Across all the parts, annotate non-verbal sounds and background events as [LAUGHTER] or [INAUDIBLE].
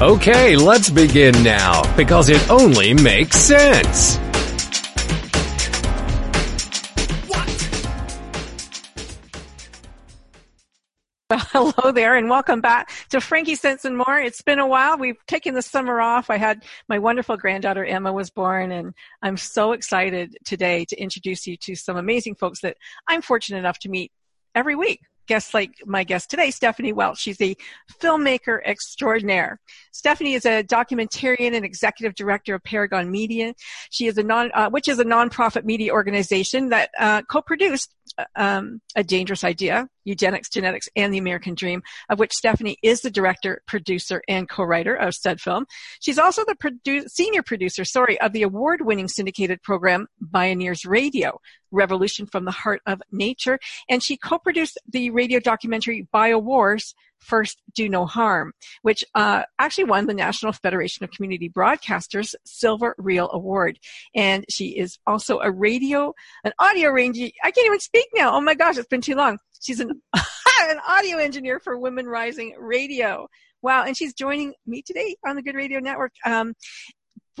Okay, let's begin now, because it only makes sense. Well, [LAUGHS] hello there and welcome back to Frankie Sense and More. It's been a while. We've taken the summer off. I had my wonderful granddaughter Emma was born and I'm so excited today to introduce you to some amazing folks that I'm fortunate enough to meet every week. Guests like my guest today, Stephanie Welch. She's a filmmaker extraordinaire. Stephanie is a documentarian and executive director of Paragon Media. She is a non, uh, which is a nonprofit media organization that uh, co-produced um, a dangerous idea, eugenics, genetics, and the American dream, of which Stephanie is the director, producer, and co-writer of said film. She's also the produ- senior producer, sorry, of the award-winning syndicated program Pioneers Radio, Revolution from the Heart of Nature, and she co-produced the radio documentary BioWars, First Do No Harm, which uh, actually won the National Federation of Community Broadcasters Silver Reel Award. And she is also a radio, an audio ranger. I can't even speak now. Oh my gosh, it's been too long. She's an, [LAUGHS] an audio engineer for Women Rising Radio. Wow, and she's joining me today on the Good Radio Network. Um,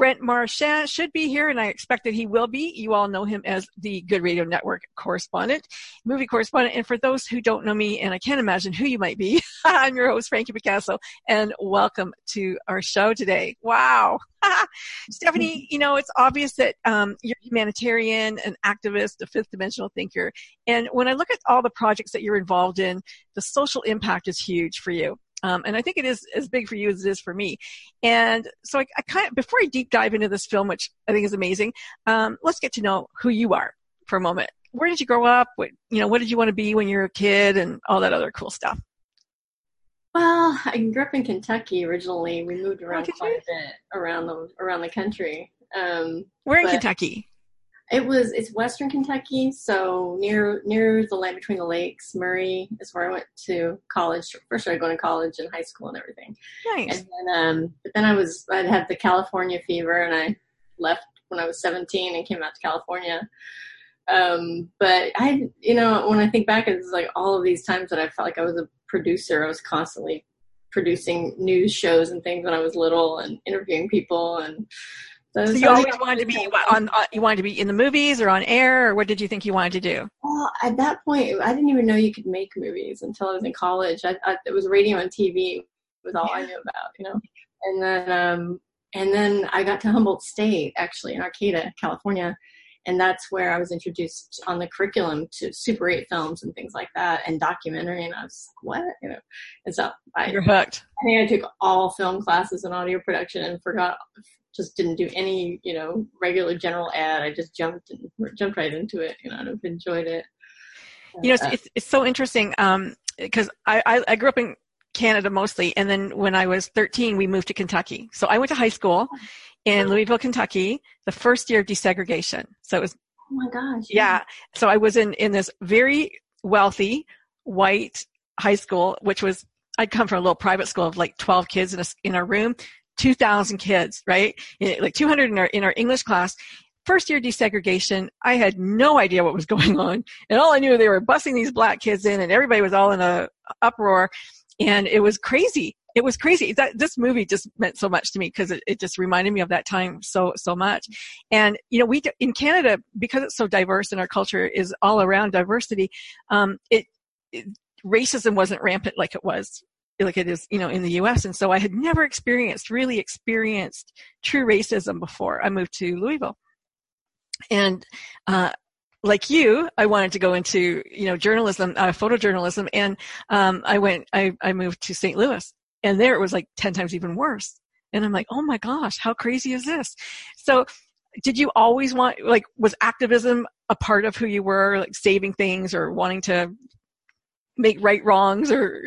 Brent Marchand should be here, and I expect that he will be. You all know him as the Good Radio Network correspondent, movie correspondent. And for those who don't know me, and I can't imagine who you might be, [LAUGHS] I'm your host, Frankie Picasso, and welcome to our show today. Wow. [LAUGHS] Stephanie, you know, it's obvious that um, you're a humanitarian, an activist, a fifth dimensional thinker. And when I look at all the projects that you're involved in, the social impact is huge for you. Um, and I think it is as big for you as it is for me. And so I, I kind of, before I deep dive into this film, which I think is amazing, um, let's get to know who you are for a moment. Where did you grow up? What, you know, what did you want to be when you were a kid and all that other cool stuff? Well, I grew up in Kentucky originally. We moved around did quite you? a bit around the around the country. Um, Where in Kentucky? It was it's Western Kentucky, so near near the land between the lakes. Murray is where I went to college. First, started going to college and high school and everything. Nice. And then, um, but then I was I'd had the California fever, and I left when I was 17 and came out to California. Um, but I, you know, when I think back, it's like all of these times that I felt like I was a producer. I was constantly producing news shows and things when I was little, and interviewing people. And so, So you always wanted to be on, on, you wanted to be in the movies or on air, or what did you think you wanted to do? Well, at that point, I didn't even know you could make movies until I was in college. I, I, it was radio and TV was all I knew about, you know. And then, um, and then I got to Humboldt State, actually in Arcata, California, and that's where I was introduced on the curriculum to Super 8 films and things like that, and documentary. And I was like, what, you know? And so I, You're hooked. I think I took all film classes in audio production and forgot, just didn't do any, you know, regular general ad. I just jumped and jumped right into it, you know, and I've enjoyed it. You know, it's, Uh, it's, it's so interesting because I, I, I grew up in Canada mostly, and then when I was 13, we moved to Kentucky. So I went to high school in Louisville, Kentucky, the first year of desegregation. So it was oh my gosh. yeah. So I was in in this very wealthy white high school, which was I'd come from a little private school of like 12 kids in a in a room, 2,000 kids, right? Like 200 in our in our English class. First year desegregation, I had no idea what was [LAUGHS] going on, and all I knew they were busing these black kids in, and everybody was all in a uproar, and it was crazy. It was crazy. That this movie just meant so much to me because it, it just reminded me of that time so so much. And you know, we in Canada because it's so diverse and our culture is all around diversity. Um, it, it racism wasn't rampant like it was like it is you know in the US and so I had never experienced really experienced true racism before. I moved to Louisville. And uh like you I wanted to go into you know journalism uh, photojournalism. And um I went I I moved to St. Louis. And there it was like 10 times even worse. And I'm like oh my gosh how crazy is this? So did you always want like was activism a part of who you were like saving things or wanting to make right wrongs or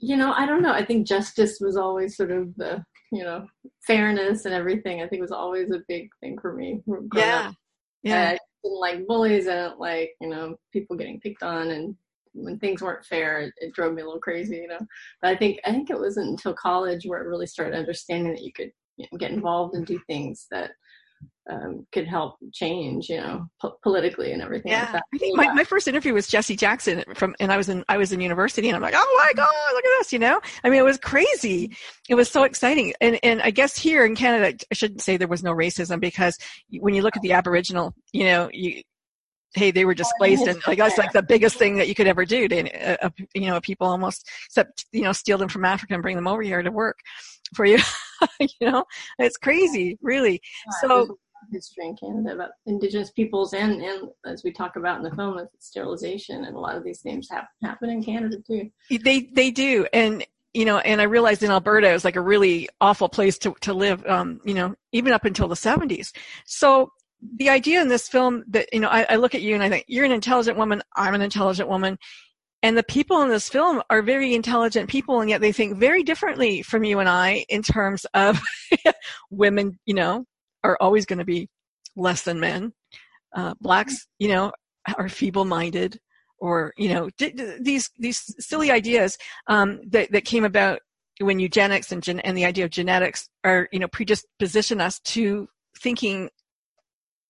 you know, I don't know. I think justice was always sort of the you know fairness and everything. I think was always a big thing for me. Yeah, yeah. I didn't like bullies. I didn't like you know people getting picked on, and when things weren't fair, it, it drove me a little crazy. You know, but I think I think it wasn't until college where it really started understanding that you could you know, get involved and do things that um, could help change, you know, po- politically and everything. Yeah, like I think my, my first interview was Jesse Jackson from, and I was in I was in university, and I'm like, oh my god, look at this, you know. I mean, it was crazy. It was so exciting, and and I guess here in Canada, I shouldn't say there was no racism because when you look at the Aboriginal, you know, you hey they were displaced and like that's like the biggest thing that you could ever do to uh, uh, you know people almost except you know steal them from africa and bring them over here to work for you [LAUGHS] you know it's crazy really so history in Canada about Indigenous peoples and, and as we talk about in the film, with sterilization and a lot of these things happen happen in Canada too. They they do, and you know, and I realized in Alberta it was like a really awful place to to live. Um, you know, even up until the seventies. So the idea in this film that you know, I, I look at you and I think you're an intelligent woman. I'm an intelligent woman. And the people in this film are very intelligent people, and yet they think very differently from you and I in terms of [LAUGHS] women, you know, are always going to be less than men. Uh, blacks, you know, are feeble-minded, or you know, d- d- these these silly ideas um, that that came about when eugenics and gen- and the idea of genetics are you know predisposition us to thinking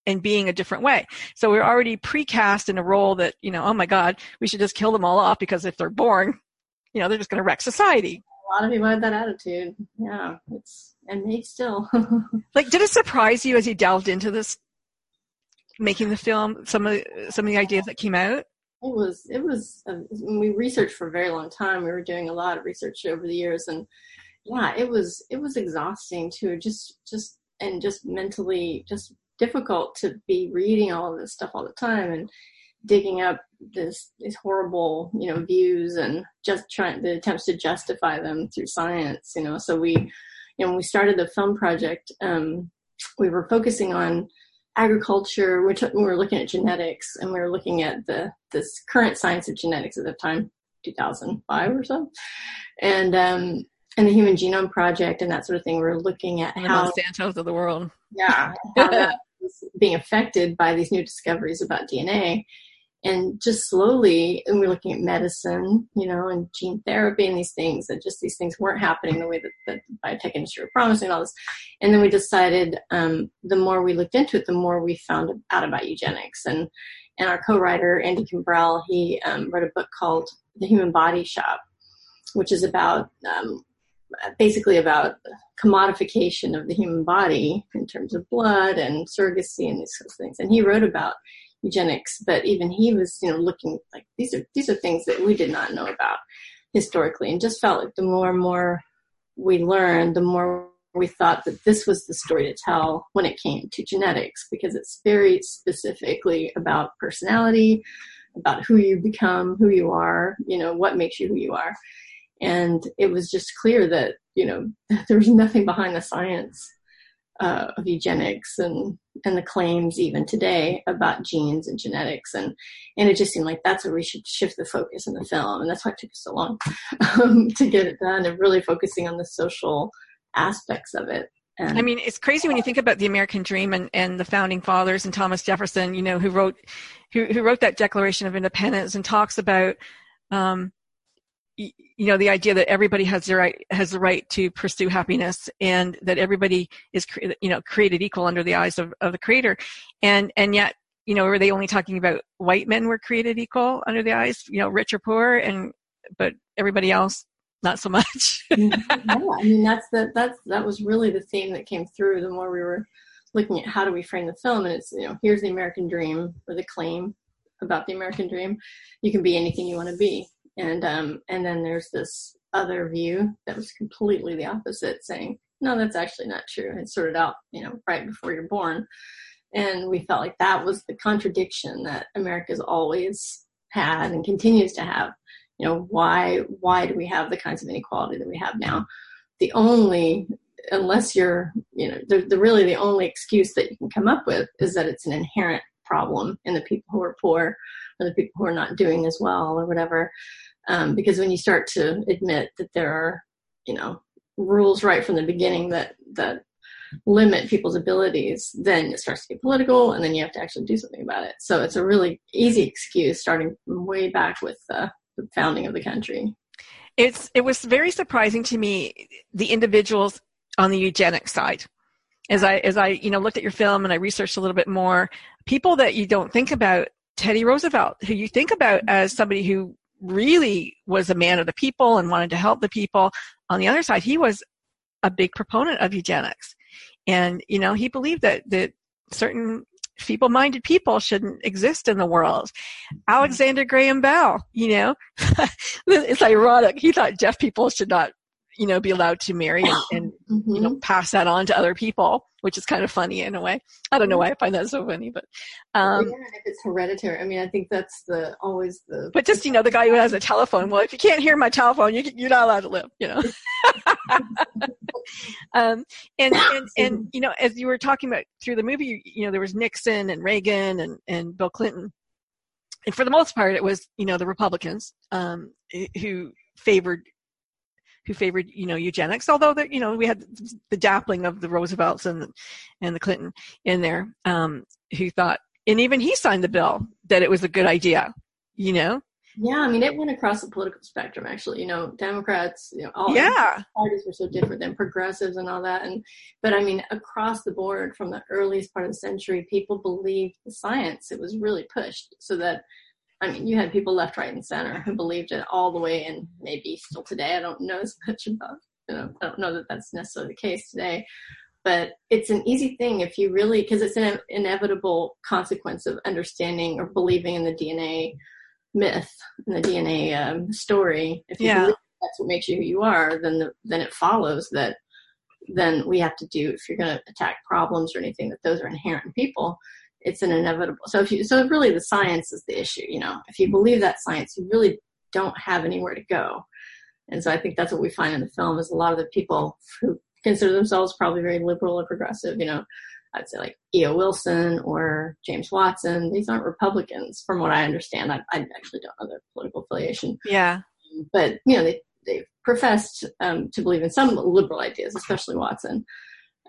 and being a different way. So we're already precast in a role that you know, oh my God, we should just kill them all off because if they're born, you know, they're just going to wreck society. A lot of people have that attitude. Yeah, it's and may still. [LAUGHS] like, did it surprise you as you delved into this, making the film? Some of some of the ideas that came out. It was it was uh, we researched for a very long time. We were doing a lot of research over the years, and yeah, it was it was exhausting too. Just just and just mentally just difficult to be reading all of this stuff all the time and digging up this these horrible you know views and just trying the attempts to justify them through science you know so we you know, when we started the film project, um, we were focusing on agriculture. We, took, we were looking at genetics, and we were looking at the this current science of genetics at the time, 2005 or so, and um, and the Human Genome Project and that sort of thing. We were looking at the how Monsantos of the world, yeah, how that was being affected by these new discoveries about DNA, and just slowly and we're looking at medicine you know and gene therapy and these things and just these things weren't happening the way that, the biotech industry were promising all this. And then we decided um, the more we looked into it the more we found out about eugenics. And and our co-writer andy Kimbrell, he um, wrote a book called the human body shop which is about um, basically about commodification of the human body in terms of blood and surrogacy and these sorts of things. And he wrote about eugenics, but even he was, you know, looking like these are these are things that we did not know about historically, and just felt like the more and more we learned, the more we thought that this was the story to tell when it came to genetics, because it's very specifically about personality, about who you become, who you are, you know, what makes you who you are. And it was just clear that, you know, [LAUGHS] there was nothing behind the science uh, of eugenics and and the claims even today about genes and genetics. And and it just seemed like that's where we should shift the focus in the film. And that's why it took so long um, [LAUGHS] to get it done and really focusing on the social aspects of it. And I mean, it's crazy when you think about the American dream and, and the founding fathers and Thomas Jefferson, you know, who wrote, who, who wrote that Declaration of Independence and talks about, um, you know the idea that everybody has the right has the right to pursue happiness and that everybody is you know created equal under the eyes of, of the creator. And and yet you know were they only talking about white men were created equal under the eyes you know rich or poor and but everybody else not so much? [LAUGHS] Yeah i mean that's the that's that was really the theme that came through the more we were looking at how do we frame the film. And it's you know here's the american dream or the claim about the american dream. You can be anything you want to be and um, and then there's this other view that was completely the opposite, saying no, that's actually not true. It's sorted out, you know, right before you're born. And we felt like that was the contradiction that America's always had and continues to have. You know, why why do we have the kinds of inequality that we have now? The only unless you're, you know, the, the really the only excuse that you can come up with is that it's an inherent problem in the people who are poor or the people who are not doing as well or whatever. Um, because when you start to admit that there are, you know, rules right from the beginning that that limit people's abilities, then it starts to get political, and then you have to actually do something about it. So it's a really easy excuse, starting way back with uh, the founding of the country. It's it was very surprising to me the individuals on the eugenic side. As I as I you know looked at your film and I researched a little bit more, people that you don't think about, Teddy Roosevelt, who you think about as somebody who really was a man of the people and wanted to help the people. On the other side, he was a big proponent of eugenics. And, you know, he believed that, that certain feeble minded people shouldn't exist in the world. Alexander Graham Bell, you know, [LAUGHS] it's ironic. He thought deaf people should not, you know, be allowed to marry and, and Mm-hmm. [COUGHS] you know, pass that on to other people, which is kind of funny in a way. I don't know why I find that so funny, but, um, yeah, if it's hereditary, I mean, I think that's the always the. but just, you know, the guy who has a telephone, well, if you can't hear my telephone, you, you're not allowed to live, you know. [LAUGHS] um, and, and, [COUGHS] and, you know, as you were talking about through the movie, you, you know, there was Nixon and Reagan and, and Bill Clinton. And for the most part, it was, you know, the Republicans, um, who favored who favored you know eugenics although that you know we had the dappling of the roosevelts and and the clinton in there um who thought and even he signed the bill that it was a good idea you know Yeah, I mean, it went across the political spectrum. Actually, you know, Democrats, you know, all yeah parties were so different than progressives and all that. And but I mean, across the board, from the earliest part of the century, people believed the science. It was really pushed so that. I mean, you had people left, right, and center who believed it all the way, and maybe still today. I don't know as much about, you know, I don't know that that's necessarily the case today, but it's an easy thing if you really, because it's an inevitable consequence of understanding or believing in the DNA myth and the DNA um, story. If you Yeah. believe that's what makes you who you are, then the, then it follows that then we have to do if you're going to attack problems or anything that those are inherent in people. It's an inevitable. So if you so really the science is the issue. You know, if you believe that science, you really don't have anywhere to go. And so I think that's what we find in the film is a lot of the people who consider themselves probably very liberal or progressive. You know, I'd say like E.O. Wilson or James Watson. These aren't Republicans, from what I understand. I, I actually don't know their political affiliation, yeah but you know they they professed um, to believe in some liberal ideas, especially Watson.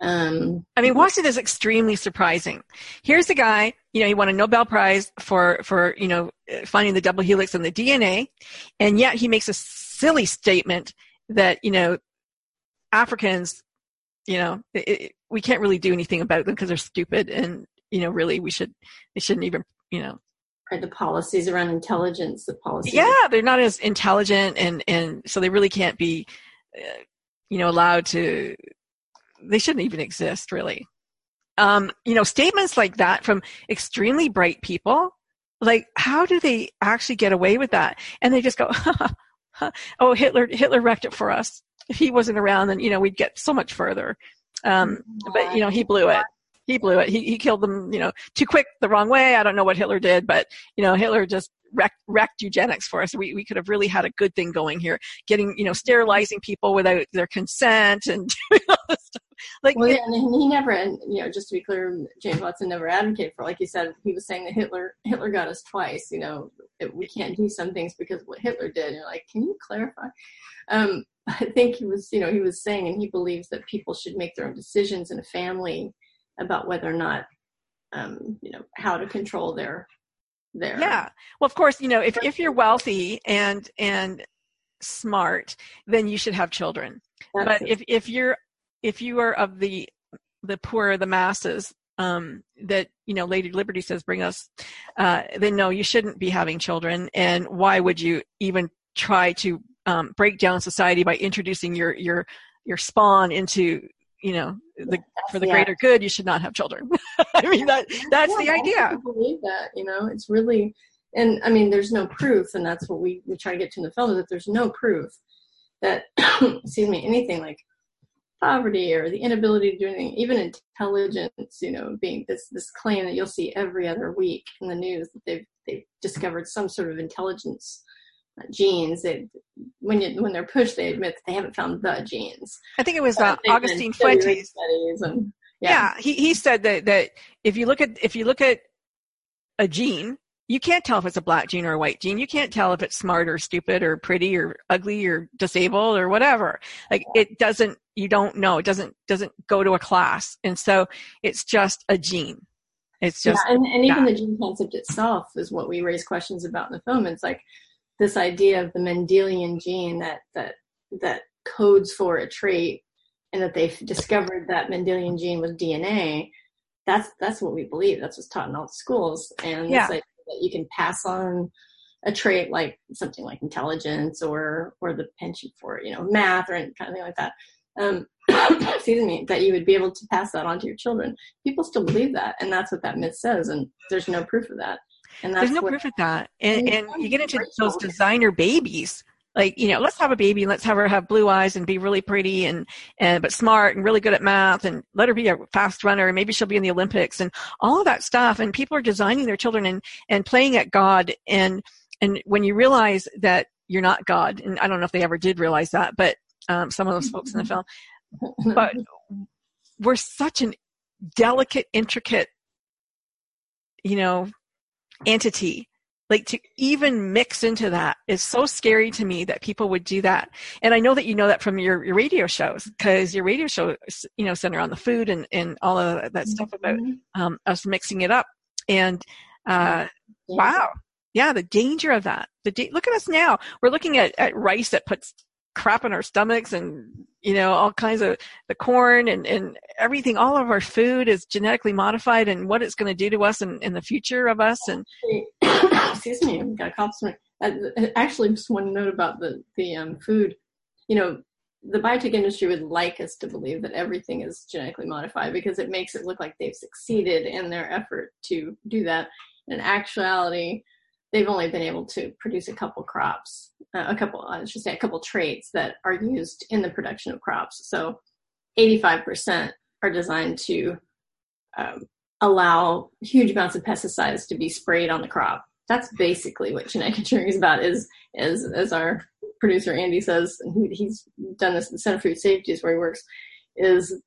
Um, I mean, Watson is extremely surprising. Here's a guy, you know, he won a Nobel Prize for, for, you know, finding the double helix in the DNA, and yet he makes a silly statement that, you know, Africans, you know, it, it, we can't really do anything about them because they're stupid, and you know, really, we should, they shouldn't even, you know, the policies around intelligence, the policies. yeah, they're not as intelligent, and and so they really can't be, uh, you know, allowed to. They shouldn't even exist, really. Um, you know, statements like that from extremely bright people, like how do they actually get away with that? And they just go, [LAUGHS] "Oh, Hitler, Hitler wrecked it for us. If he wasn't around, then you know we'd get so much further." Um, but you know, he blew it. He blew it. He he killed them, you know, too quick, the wrong way. I don't know what Hitler did, but you know, Hitler just wrecked, wrecked eugenics for us. We we could have really had a good thing going here, getting you know, sterilizing people without their consent and [LAUGHS] all this stuff. Like, Well, yeah, and he never, and you know, just to be clear, James Watson never advocated for. Like you said, he was saying that Hitler Hitler got us twice. You know, it, we can't do some things because what Hitler did. And you're like, can you clarify? Um, [LAUGHS] I think he was, you know, he was saying, and he believes that people should make their own decisions in a family about whether or not, um, you know, how to control their their. yeah. Well, of course, you know, if if you're wealthy and and smart, then you should have children. that's but it. if if you're if you are of the the poor the masses um that you know lady liberty says bring us uh then no you shouldn't be having children. And why would you even try to um break down society by introducing your your your spawn into you know the That's for the the greater good you should not have children. [LAUGHS] I mean that that's the Yeah, I idea. believe that you know it's really and i mean there's no proof and that's what we, we try to get to in the film is that there's no proof that [COUGHS] excuse me anything like poverty or the inability to do anything even intelligence you know being this this claim that you'll see every other week in the news that they've they've discovered some sort of intelligence uh, genes they when you when they're pushed they admit that they haven't found the genes i think it was uh, They've Agustín Fuentes studies and yeah, he, he said that, that if you look at if you look at a gene you can't tell if it's a black gene or a white gene. You can't tell if it's smart or stupid or pretty or ugly or disabled or whatever. Like it doesn't, you don't know. It doesn't, doesn't go to a class. And so it's just a gene. It's just, yeah, and, and even the gene concept itself is what we raise questions about in the film. It's like this idea of the Mendelian gene that, that, that codes for a trait and that they've discovered that Mendelian gene was DNA. That's, that's what we believe. That's what's taught in all the schools. And Yeah. like, that you can pass on a trait like something like intelligence or or the penchant for you know math or any kind of thing like that um [COUGHS] excuse me that you would be able to pass that on to your children people still believe that and that's what that myth says and there's no proof of that and that's there's no what, proof of that. And, And and you get into those designer babies. Like, you know, let's have a baby and let's have her have blue eyes and be really pretty and, and, but smart and really good at math and let her be a fast runner and maybe she'll be in the Olympics and all of that stuff. And people are designing their children and, and playing at God. And, and when you realize that you're not God, and I don't know if they ever did realize that, but, um, some of those [LAUGHS] folks in the film, [LAUGHS] but we're such an delicate, intricate, you know, entity. Like to even mix into that is so scary to me that people would do that. And I know that you know that from your, your radio shows because your radio shows, you know, center on the food and, and all of that stuff about um, us mixing it up. And uh, wow, yeah, the danger of that. The da- look at us now. We're looking at, at rice that puts crap in our stomachs and you know all kinds of the corn and, and everything all of our food is genetically modified and what it's going to do to us in, in the future of us and [COUGHS] excuse me, I've got a compliment. Uh, Actually, just one note about the the um, food. You know, the biotech industry would like us to believe that everything is genetically modified because it makes it look like they've succeeded in their effort to do that. In actuality, they've only been able to produce a couple crops, uh, a couple, I should say, a couple traits that are used in the production of crops. So, 85% are designed to um, allow huge amounts of pesticides to be sprayed on the crop. That's basically what genetic [LAUGHS] engineering is about. Is as as our producer Andy says, and he, he's done this in the Center for Food Safety, is where he works. Is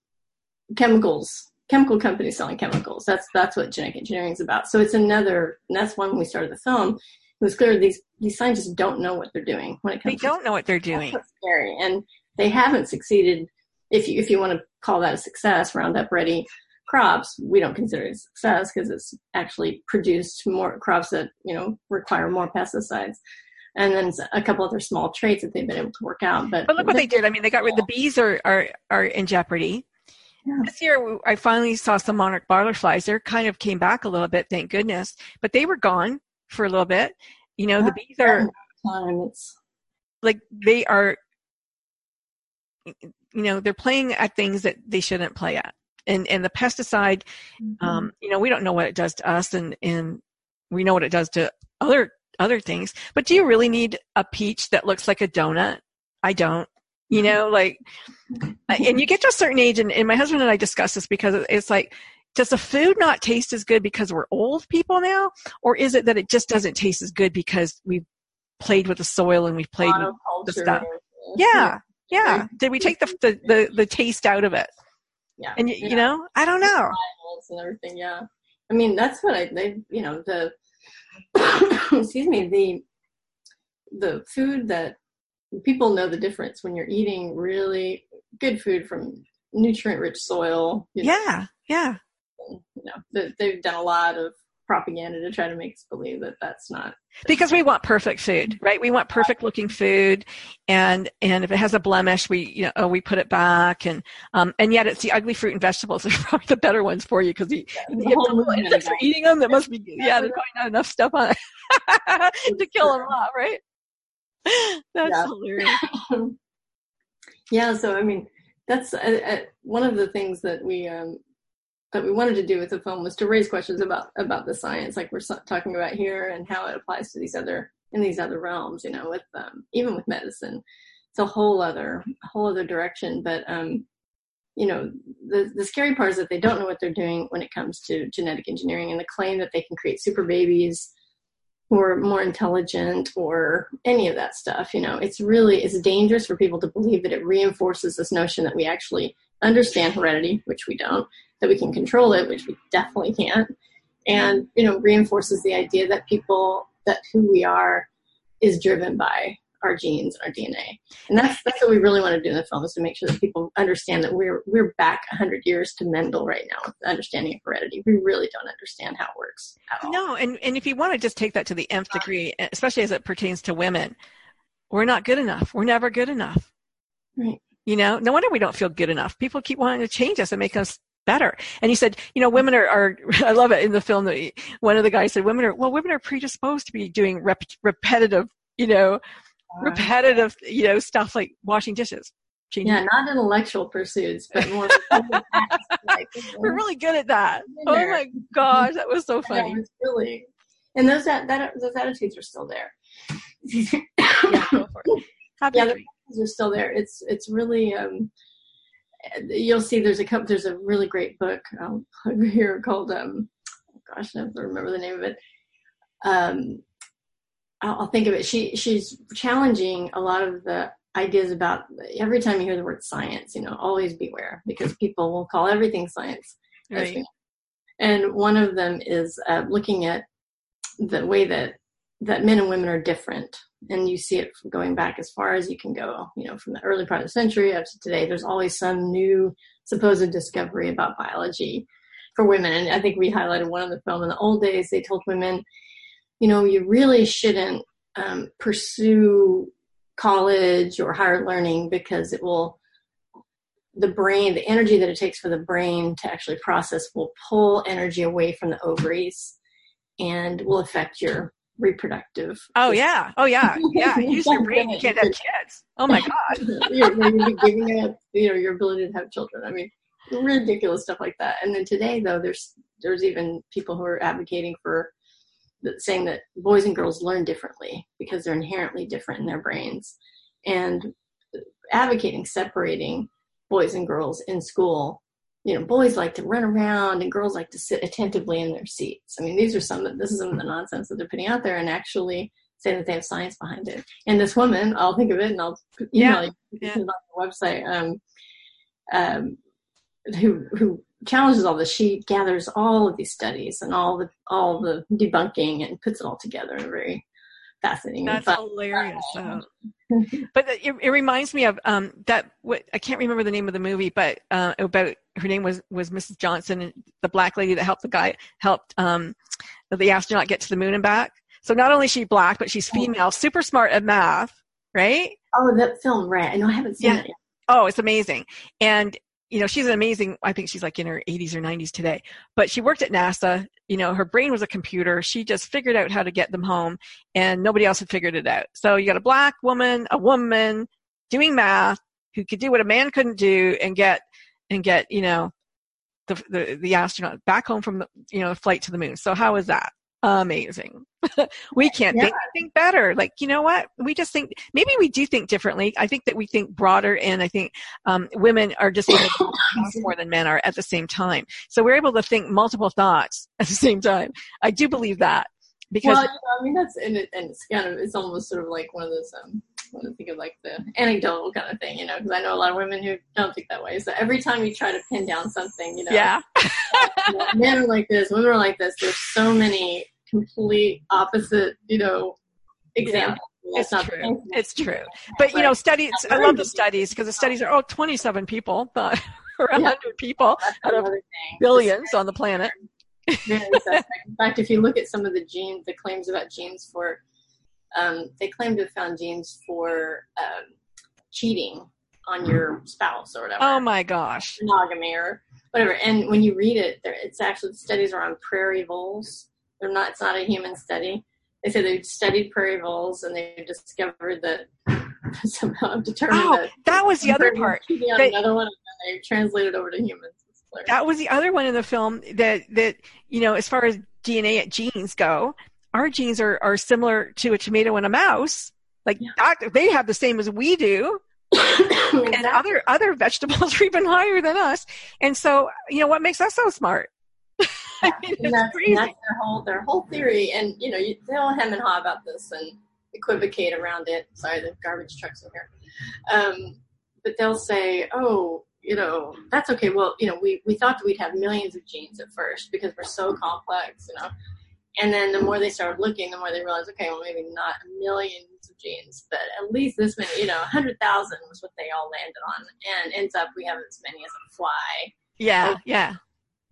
chemicals, chemical companies selling chemicals. That's that's what genetic engineering is about. So it's another. And that's why when we started the film. It was clear these these scientists don't know what they're doing when it comes. to don't know what they're doing scary, and they haven't succeeded. If you if you want to call that a success, Roundup Ready crops, we don't consider it a success because it's actually produced more crops that you know require more pesticides, and then a couple other small traits that they've been able to work out. But but look what they did i mean they got rid the bees are are, are in jeopardy Yeah. this year i finally saw some monarch butterflies. They kind of came back a little bit thank goodness but they were gone for a little bit. You know the bees are time it's like they are you know they're playing at things that they shouldn't play at. And and the pesticide Mm-hmm. um you know we don't know what it does to us and and we know what it does to other other things. But do you really need a peach that looks like a donut? I don't you know like and you get to a certain age and, and my husband and i discuss this because it's like does the food not taste as good because we're old people now or is it that it just doesn't taste as good because we've played with the soil and we've played with monoculture. stuff. yeah yeah did we take the, the the the taste out of it yeah, and you, yeah. you know i don't know and everything. Yeah, I mean that's what I they you know the [COUGHS] excuse me the the food that people know the difference when you're eating really good food from nutrient rich soil. You know, yeah yeah. You know they, they've done a lot of propaganda to try to make us believe that that's not. because we want perfect food right? We want perfect looking food and and if it has a blemish we you know oh, we put it back and um and yet it's the ugly fruit and vegetables that [LAUGHS] are probably the better ones for you because you, you the get whole insects about- eating them that must be yeah there's probably not enough stuff on it [LAUGHS] to kill them off right [LAUGHS] that's Yeah. hilarious [LAUGHS] yeah, so I mean that's uh, uh, one of the things that we um, that we wanted to do with the film was to raise questions about about the science, like we're talking about here, and how it applies to these other in these other realms. You know, with um, even with medicine, it's a whole other whole other direction. But um, you know, the the scary part is that they don't know what they're doing when it comes to genetic engineering, and the claim that they can create super babies or more intelligent or any of that stuff you know. It's really it's dangerous for people to believe that it reinforces this notion that we actually understand heredity which we don't that we can control it which we definitely can't and you know reinforces the idea that people that who we are is driven by our genes and our DNA. And that's that's what we really want to do in the film is to make sure that people understand that we're we're back hundred years to Mendel right now with the understanding of heredity. We really don't understand how it works at all. No, and, and if you want to just take that to the nth degree, especially as it pertains to women, we're not good enough. We're never good enough. Right. You know, no wonder we don't feel good enough. People keep wanting to change us and make us better. And he said, you know, women are, are [LAUGHS] I love it in the film that he, one of the guys said, women are, well, women are predisposed to be doing rep, repetitive, you know, repetitive, you know, stuff like washing dishes. changing- Yeah, not intellectual pursuits, but more [LAUGHS] like, We're really good at that. Oh my gosh, that was so [LAUGHS] Yeah, funny. it's really and those that, that those attitudes are still there. Yeah, go for it. [LAUGHS] Happy Yeah, the attitudes are still there. It's it's really um you'll see there's a couple there's a really great book um, over here called um gosh I never remember the name of it um I'll, think of it. She she's challenging a lot of the ideas about every time you hear the word science you know always beware because people will call everything science. Right. and one of them is uh, looking at the way that that men and women are different. And you see it going back as far as you can go you know from the early part of the century up to today. There's always some new supposed discovery about biology for women. And i think we highlighted one in the film in the old days. They told women you know you really shouldn't um, pursue college or higher learning because it will the brain the energy that it takes for the brain to actually process will pull energy away from the ovaries and will affect your reproductive Oh yeah. Oh yeah. [LAUGHS] Yeah. Use your brain. You can't have kids. Oh my god. [LAUGHS] you're, you're giving up you know your ability to have children i mean ridiculous stuff like that and then today though there's there's even people who are advocating for that saying that boys and girls learn differently because they're inherently different in their brains. And advocating separating boys and girls in school you know boys like to run around and girls like to sit attentively in their seats. I mean these are some of this is some of the nonsense that they're putting out there and actually saying that they have science behind it. And this woman i'll think of it and i'll email Yeah, you yeah. on the website um, um, who who challenges all this she gathers all of these studies and all the all the debunking and puts it all together in a very fascinating That's fun hilarious. though. [LAUGHS] but it, it reminds me of um, that. What I can't remember the name of the movie, but uh, about her name was was Mrs. Johnson, the black lady that helped the guy helped um, the astronaut get to the moon and back. So not only is she black, but she's female, super smart at math, right? oh that film right i know i haven't seen Yeah. it yet Oh, it's amazing. And, you know, she's an amazing, I think she's like in her 80s or 90s today, but she worked at NASA. You know, her brain was a computer. She just figured out how to get them home and nobody else had figured it out. So you got a black woman, a woman doing math who could do what a man couldn't do and get, and get, you know, the, the, the astronaut back home from the, you know, flight to the moon. So how is that? Amazing. [LAUGHS] we can't Yeah. think, think better. Like, you know what? We just think, maybe we do think differently. I think that we think broader and I think um, women are just able to [COUGHS] think more than men are at the same time. So we're able to think multiple thoughts [LAUGHS] at the same time. I do believe that because well, you know, I mean, that's and, it, and it's kind of it's almost sort of like one of those. Um, I want to think of like the anecdotal kind of thing, you know, because I know a lot of women who don't think that way. So every time you try to pin down something, you know, yeah, you [LAUGHS] know, men are like this, women are like this. There's so many complete opposite, you know, examples. it's not true. It's true. But you know, studies. I love the studies because the studies are oh, 27 people, not [LAUGHS] or 100 people That's out of billions on the planet. [LAUGHS] In fact, if you look at some of the genes, the claims about genes for, um, they claim to have found genes for um, cheating on your spouse or whatever, Oh my gosh. monogamy or whatever. And when you read it, there, it's actually the studies are on prairie voles. They're not. It's not a human study. They say they've studied prairie voles and they discovered that [LAUGHS] somehow determined Oh, that that was the other part. They- another one, and they translated over to humans. That was the other one in the film that that you know, as far as DNA at genes go, our genes are are similar to a tomato and a mouse. Like Yeah. that, they have the same as we do, [COUGHS] and other other vegetables [LAUGHS] are even higher than us. And so, you know, what makes us so smart? [LAUGHS] I mean, and that's, and that's their whole their whole theory. And you know, you, they'll hem and haw about this and equivocate around it. Sorry, the garbage trucks in here. Um, but they'll say, "Oh, you know, that's okay. Well, you know, we, we thought that we'd have millions of genes at first because we're so complex, you know. And then the more they started looking, the more they realized, okay, well, maybe not millions of genes, but at least this many, you know, 100,000 was what they all landed on. And ends up we have as many as a fly. Yeah, yeah,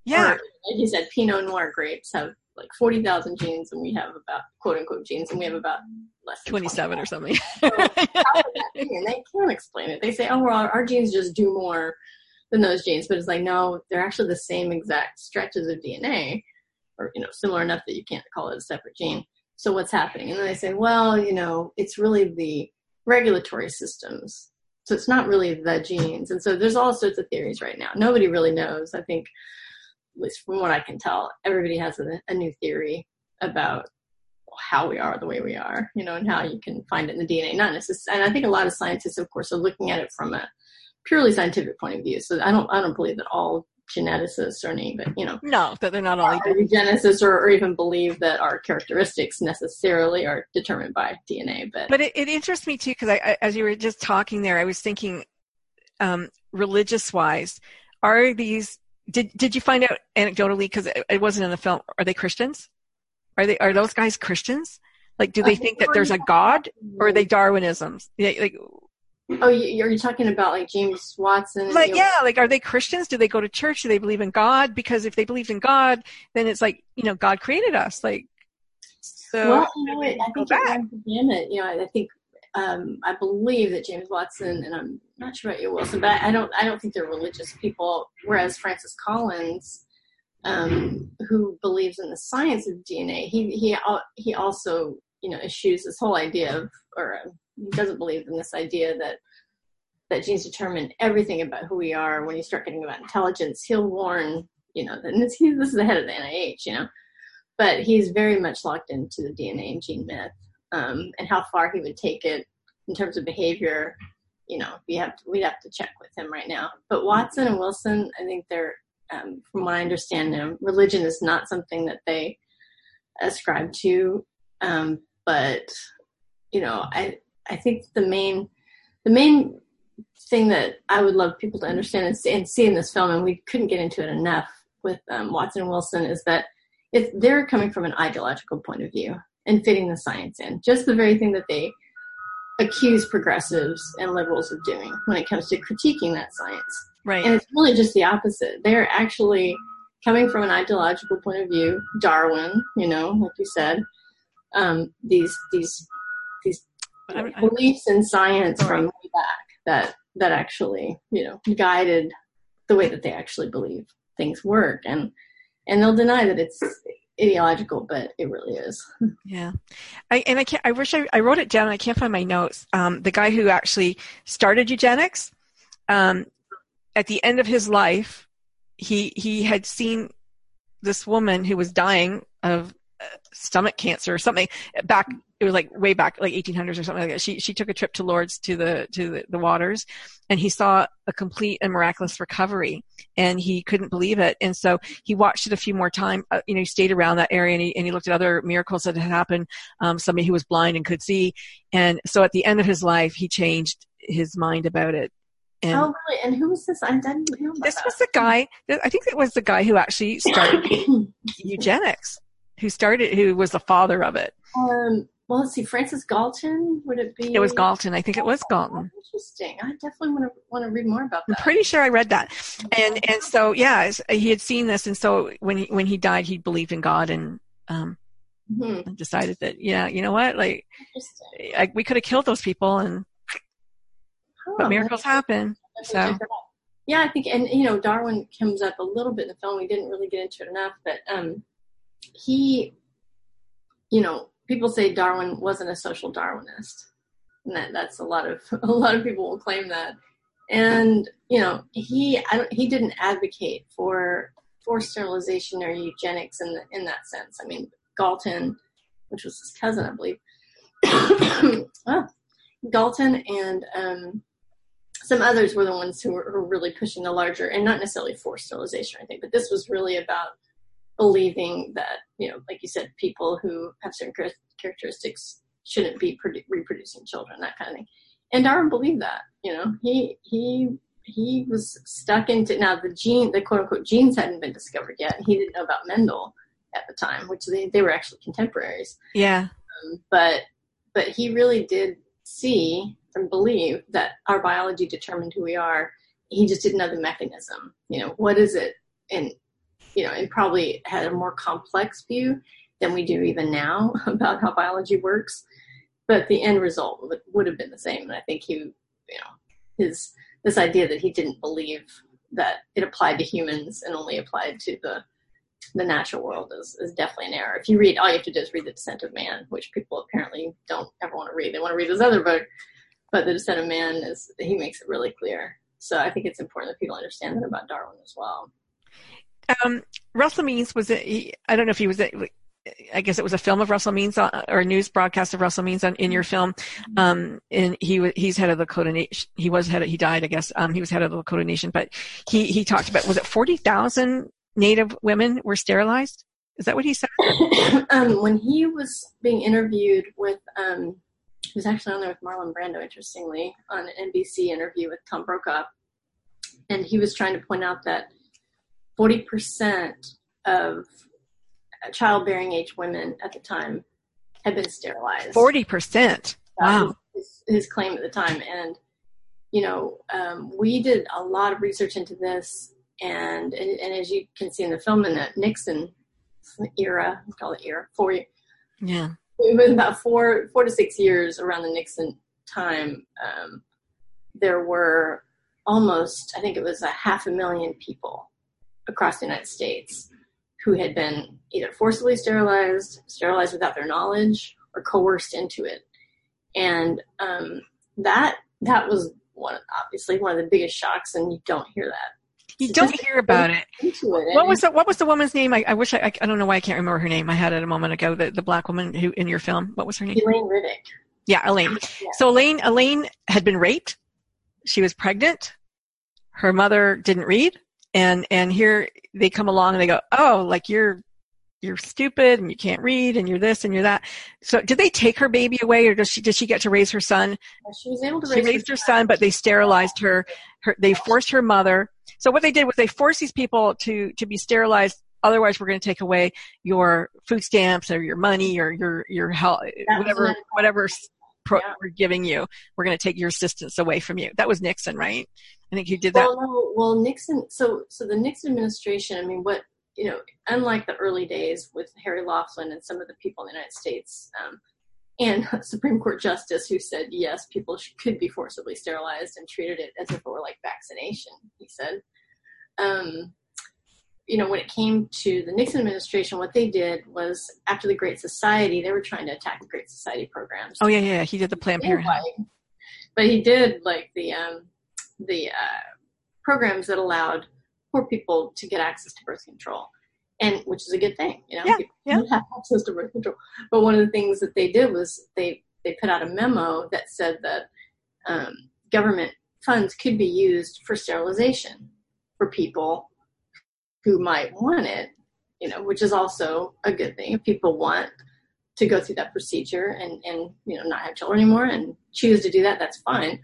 yeah. Or, like you said, Pinot Noir grapes have like 40,000 genes, and we have about, quote unquote, genes, and we have about less than 27 or something. [LAUGHS] So, how would that be? and they can't explain it. They say, oh, well, our, our genes just do more than those genes, but it's like, no, they're actually the same exact stretches of DNA, or, you know, similar enough that you can't call it a separate gene. So what's happening? And then they say, well, you know, it's really the regulatory systems. So it's not really the genes. And so there's all sorts of theories right now. Nobody really knows. I think least from what I can tell, everybody has a, a new theory about how we are the way we are, you know, and how you can find it in the DNA. Not necessarily, and I think a lot of scientists, of course, are looking at it from a purely scientific point of view. So I don't, I don't believe that all geneticists or any, but you know, no, that they're not all are eugenicists or, or even believe that our characteristics necessarily are determined by DNA. But but it, it interests me too because I, I, as you were just talking there, I was thinking, um, religious wise, are these did did you find out anecdotally because it, it, wasn't in the film? Are they Christians? Are they are those guys Christians? Like, do they think that there's a God, or are they Darwinisms? Yeah, like. Oh, you, are you talking about like James Watson? Like, yeah, like, are they Christians? Do they go to church? Do they believe in God? Because if they believe in God, then it's like, you know, God created us. Like, so. Well, you know? I think it runs the gamut. You know, I think um, I believe that James Watson and I'm not sure about you, Wilson, but I don't I don't think they're religious people. Whereas Francis Collins, um, who believes in the science of DNA, he he he also you know eschews this whole idea of or he doesn't believe in this idea that that genes determine everything about who we are. When you start getting about intelligence, he'll warn you know that this, this is the head of the NIH, you know, but he's very much locked into the DNA and gene myth um, and how far he would take it in terms of behavior, you know, we have to, we'd have to check with him right now. But Watson and Wilson, I think they're, um, from what I understand religion is not something that they ascribe to. Um, but you know, I I think the main the main thing that I would love people to understand and see, and see in this film, and we couldn't get into it enough with um, Watson and Wilson, is that if they're coming from an ideological point of view and fitting the science in. Just the very thing that they accuse progressives and liberals of doing when it comes to critiquing that science. Right. And it's really just the opposite. They're actually coming from an ideological point of view, Darwin, you know, like you said, um, these these these I'm, I'm, beliefs in science from way back that that actually, you know, guided the way that they actually believe things work and and they'll deny that it's ideological, but it really is. Yeah, I, and I can't. I wish I, I wrote it down. I can't find my notes. Um, the guy who actually started eugenics, um, at the end of his life, he he had seen this woman who was dying of stomach cancer or something back it was like way back like 1800s or something like that she she took a trip to lourdes to the to the, the waters and he saw a complete and miraculous recovery and he couldn't believe it and so he watched it a few more times uh, you know he stayed around that area and he, and he looked at other miracles that had happened um, somebody who was blind and could see and so at the end of his life he changed his mind about it and oh, really? And who was this? I didn't know This that. was the guy. I think it was the guy who actually started [CLEARS THROAT] eugenics who started, who was the father of it. Um, well, let's see, Francis Galton. Would it be? It was Galton. I think it was Galton. interesting. I definitely want to want to read more about that. I'm pretty sure I read that. And and so yeah, he had seen this, and so when he when he died, he believed in God and um mm-hmm. decided that yeah, you know what, like I, we could have killed those people, and oh, but miracles happen. So. Yeah, I think, and you know, Darwin comes up a little bit in the film. We didn't really get into it enough, but um, he, you know, people say Darwin wasn't a social Darwinist, and that that's a lot of [LAUGHS] a lot of people will claim that. And you know, he he didn't advocate for forced sterilization or eugenics in the, in that sense. I mean, Galton, which was his cousin, I believe. oh, [COUGHS] Galton and um, some others were the ones who were, who were really pushing the larger and not necessarily forced sterilization, I think, but this was really about believing that you know like you said people who have certain characteristics shouldn't be produ- reproducing children that kind of thing and darwin believed that you know he he he was stuck into now the gene the quote unquote genes hadn't been discovered yet. He didn't know about Mendel at the time, which they, they were actually contemporaries. Yeah. Um, but but he really did see and believe that our biology determined who we are. He just didn't know the mechanism. You know, what is it? And you know, and probably had a more complex view than we do even now [LAUGHS] about how biology works. But the end result would, would have been the same. And I think he, you know, his this idea that he didn't believe that it applied to humans and only applied to the the natural world is, is definitely an error. If you read, all you have to do is read The Descent of Man, which people apparently don't ever want to read. They want to read this other book, but The Descent of Man is he makes it really clear. So I think it's important that people understand that about Darwin as well. Um, Russell Means was I don't know if he was. I guess it was a film of Russell Means uh, or a news broadcast of Russell Means on, in your film. Um, and he he's head of the Lakota Nation. He was head. Of, he died, I guess. Um, he was head of the Lakota Nation, but he he talked about was it forty thousand Native women were sterilized? Is that what he said? [COUGHS] um, when he was being interviewed with, um, he was actually on there with Marlon Brando, interestingly, on an NBC interview with Tom Brokaw, and he was trying to point out that 40% of childbearing age women at the time had been sterilized. 40%. Wow. His, his, claim at the time. And, you know, um, we did a lot of research into this. And, and, and as you can see in the film, in the Nixon era, we call it era, four, yeah. It was about four, four to six years around the Nixon time. Um, there were almost, I think it was a half a million people across the United States who had been either forcibly sterilized, sterilized without their knowledge, or coerced into it. And um, that that was one obviously one of the biggest shocks, and you don't hear that. You don't hear about it. it. What was the What was the woman's name? I, I wish I, I, don't know why I can't remember her name. I had it a moment ago. The the black woman who in your film. What was her name? Elaine Riddick. Yeah, Elaine. Yeah. So Elaine Elaine had been raped. She was pregnant. Her mother didn't read and and here they come along and they go oh like you're you're stupid and you can't read and you're this and you're that. So did they take her baby away or does she did she get to raise her son? She was able to raise she raised her, her son but they sterilized her, her they forced her mother. So what they did was they forced these people to to be sterilized. Otherwise we're going to take away your food stamps or your money or your your health whatever whatever pro- yeah. we're giving you we're going to take your assistance away from you that was nixon right I think you did that. Well, no, well, Nixon. So, so the Nixon administration. I mean, what you know, unlike the early days with Harry Laughlin and some of the people in the United States, um, and [LAUGHS] Supreme Court justice who said yes, people sh- could be forcibly sterilized and treated it as if it were like vaccination. He said. Um, you know, when it came to the Nixon administration, what they did was after the Great Society, they were trying to attack the Great Society programs. Oh yeah, yeah, he did the Planned Parenthood. But he did like the um, the uh, programs that allowed poor people to get access to birth control, and which is a good thing, you know, yeah, yeah. have access to birth control. But one of the things that they did was they they put out a memo that said that um, government funds could be used for sterilization for people who might want it, you know, which is also a good thing. If people want to go through that procedure and, and you know not have children anymore and choose to do that, that's fine.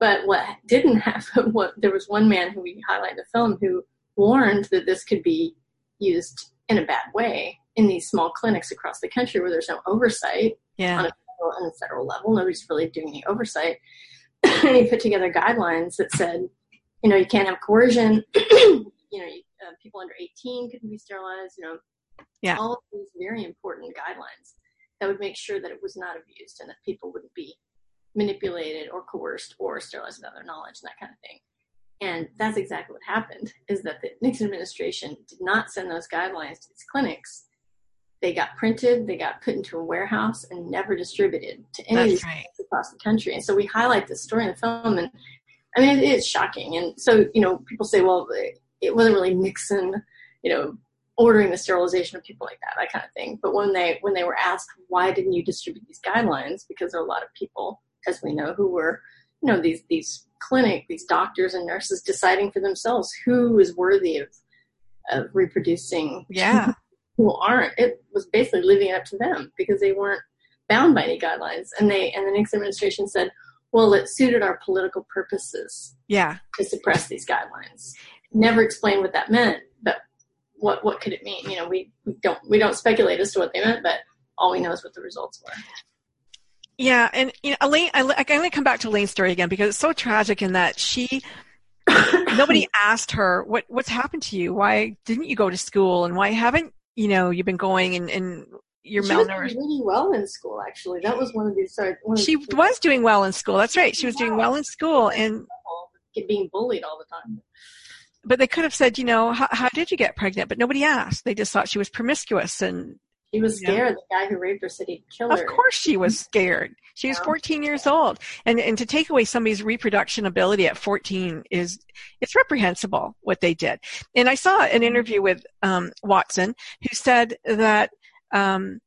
But what didn't [LAUGHS] happen, what there was one man who we highlight in the film who warned that this could be used in a bad way in these small clinics across the country where there's no oversight yeah. on, a federal, on a federal level. Nobody's really doing any oversight. [CLEARS THROAT] and he put together guidelines that said, you know, you can't have coercion. [CLEARS THROAT] you know, uh, people under 18 couldn't be sterilized. You know, yeah. all of these very important guidelines that would make sure that it was not abused and that people wouldn't be manipulated or coerced or sterilized without their knowledge and that kind of thing. And that's exactly what happened is that the Nixon administration did not send those guidelines to these clinics. They got printed, they got put into a warehouse and never distributed to any that's of these right. across the country. And so we highlight this story in the film and I mean, it is shocking. And so, you know, people say, well, it wasn't really Nixon, you know, ordering the sterilization of people like that, that kind of thing. But when they when they were asked why didn't you distribute these guidelines, because there are a lot of people as we know, who were, you know, these these clinic, these doctors and nurses deciding for themselves who is worthy of of reproducing. Yeah. [LAUGHS] Who aren't. It was basically leaving it up to them because they weren't bound by any guidelines. And they and the Nixon administration said, well, it suited our political purposes Yeah. to suppress these guidelines. Never explained what that meant, but what what could it mean? You know, we, we don't we don't speculate as to what they meant, but all we know is what the results were. Yeah, and you know, Elaine, I, I'm going to come back to Elaine's story again because it's so tragic in that she, [COUGHS] nobody asked her what what's happened to you. Why didn't you go to school, and why haven't you know you've been going and, and you're she was malnourished? really well in school. Actually, that was one of the sorry, of She the was doing well in school. That's right. She was doing well in school, and being bullied all the time. But they could have said, you know, how, how did you get pregnant? But nobody asked. They just thought she was promiscuous, and She was scared. The guy who raped her said he'd kill her. Of course she was [LAUGHS] scared. She was 14 years old. And and to take away somebody's reproduction ability at 14 is it's reprehensible what they did. And I saw an interview with um, Watson who said that um,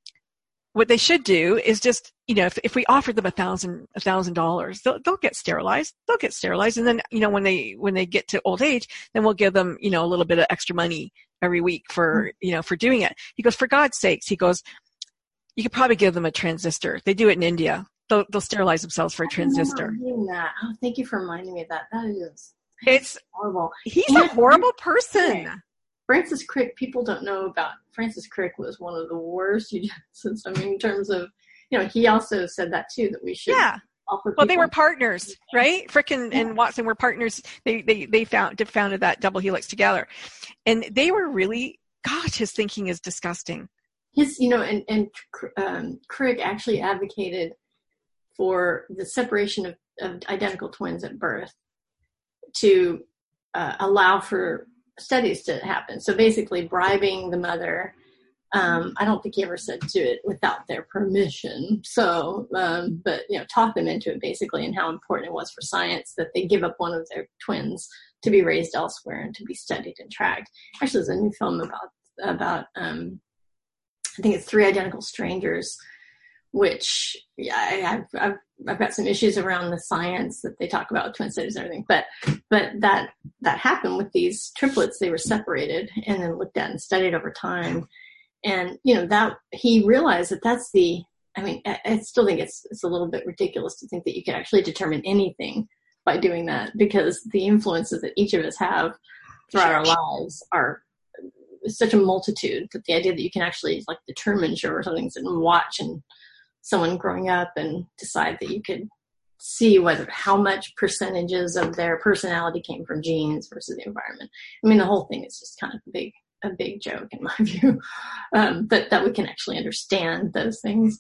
what they should do is just you know if, if we offer them a thousand a thousand dollars they'll they'll get sterilized. They'll get sterilized. And then you know when they when they get to old age then we'll give them you know a little bit of extra money every week for mm-hmm. you know for doing it. He goes for god's sakes he goes you could probably give them a transistor. They do it in india. They'll, they'll sterilize themselves for a transistor. that. Oh, thank you for reminding me of that. That is it's horrible. he's a horrible person Francis Crick, people don't know about Francis Crick was one of the worst [LAUGHS] eugenicists. I mean, in terms of, you know, he also said that too, that we should yeah Well, they were partners, right? Frick and, and Watson were partners. They they they found founded that double helix together, and they were really. Gosh, his thinking is disgusting. his, you know, and, and um, Crick actually advocated for the separation of, of identical twins at birth to uh, allow for studies to happen. So basically, bribing the mother. Um, I don't think he ever said do it without their permission. So, um, but you know, talk them into it basically, and how important it was for science that they give up one of their twins to be raised elsewhere and to be studied and tracked. Actually, there's a new film about about um, I think it's Three Identical Strangers, which yeah, I, I've, I've got some issues around the science that they talk about with twin studies and everything, but but that that happened with these triplets. They were separated and then looked at and studied over time, and you know that he realized that that's the. I mean, I, I still think it's it's a little bit ridiculous to think that you could actually determine anything by doing that because the influences that each of us have throughout our lives are such a multitude that the idea that you can actually like determine sure something's and watch and someone growing up and decide that you could see whether how much percentages of their personality came from genes versus the environment. I mean, the whole thing is just kind of a big a big joke in my [LAUGHS] view. Um, that that we can actually understand those things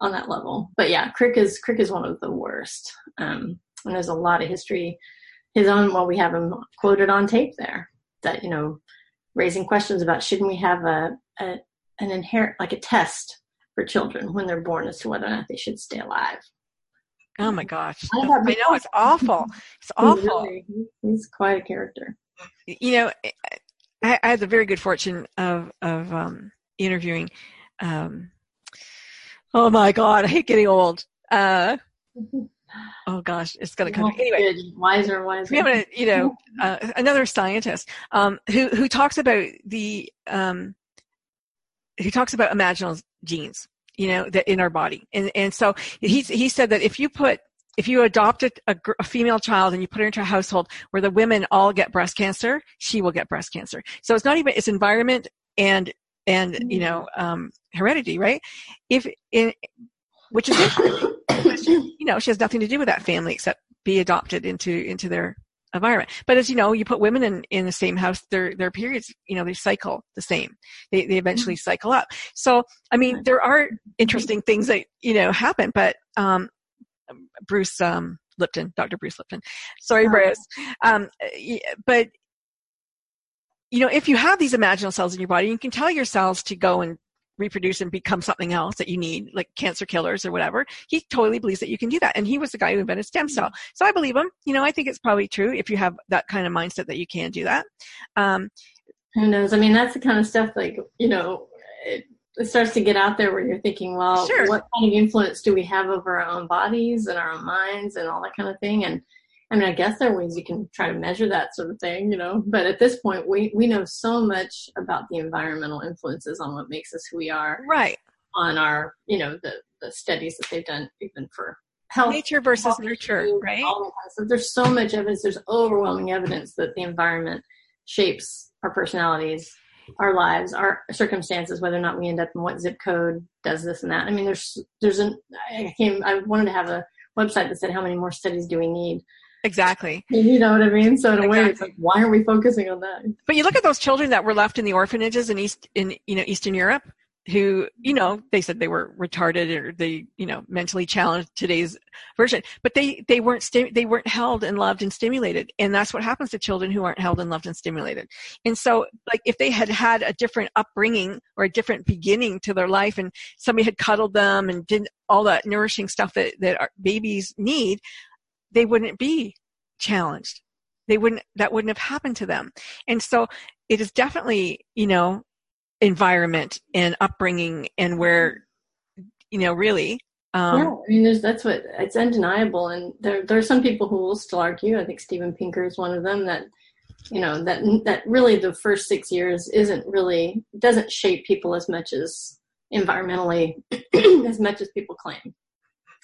on that level. But yeah, Crick is Crick is one of the worst. Um, and there's a lot of history. His own, well, we have him quoted on tape there. That you know, raising questions about shouldn't we have a, a an inherent like a test for children when they're born as to whether or not they should stay alive. Oh my gosh, I I, know it's awful. It's [LAUGHS] awful. really- he's quite a character. you know, I, I had the very good fortune of of um, interviewing. Um, oh my God, I hate getting old. Uh, [LAUGHS] oh gosh, it's gonna come. Anyway, wiser, wiser. we have a you know [LAUGHS] uh, another scientist um, who who talks about the um, who talks about imaginal genes you know that in our body. And and so he he said that if you put if you adopt a, a, a female child and you put her into a household where the women all get breast cancer she will get breast cancer. So it's not even it's environment and and you know um, heredity right? If in which is [COUGHS] you know, she has nothing to do with that family except be adopted into into their environment. But as you know, you put women in in the same house, their their periods, you know, they cycle the same. They they eventually cycle up. So I mean, there are interesting things that you know happen. But um, Bruce um, Lipton, Dr. Bruce Lipton, sorry, Oh. Bruce. Um, but you know, if you have these imaginal cells in your body, you can tell your cells to go and reproduce and become something else that you need, like cancer killers or whatever. He totally believes that you can do that. And he was the guy who invented stem cell. So I believe him. You know, I think it's probably true if you have that kind of mindset that you can do that. Um, Who knows? I mean, that's the kind of stuff like, you know, it, it starts to get out there where you're thinking, well, Sure. what kind of influence do we have over our own bodies and our own minds and all that kind of thing? And I mean, I guess there are ways you can try to measure that sort of thing, you know, but at this point, we, we know so much about the environmental influences on what makes us who we are right. on our, you know, the, the studies that they've done even for health, nature versus health nurture, issues, right? kind. There's so much evidence. There's overwhelming evidence that the environment shapes our personalities, our lives, our circumstances, whether or not we end up in what zip code does this and that. I mean, there's there's an I came I wanted to have a website that said how many more studies do we need. Exactly. [LAUGHS] You know what I mean? So in a way, it's like, why aren't we focusing on that? But you look at those children that were left in the orphanages in East in you know Eastern Europe, who you know they said they were retarded or they you know mentally challenged today's version, but they they weren't sti- they weren't held and loved and stimulated, and that's what happens to children who aren't held and loved and stimulated. And so, like if they had had a different upbringing or a different beginning to their life, and somebody had cuddled them and did all that nourishing stuff that that our babies need, they wouldn't be challenged they wouldn't that wouldn't have happened to them and so it is definitely you know environment and upbringing and where you know really um yeah, I mean, that's what it's undeniable, and there there are some people who will still argue. I think Steven Pinker is one of them that you know that that really the first six years isn't really doesn't shape people as much as environmentally [CLEARS THROAT] as much as people claim.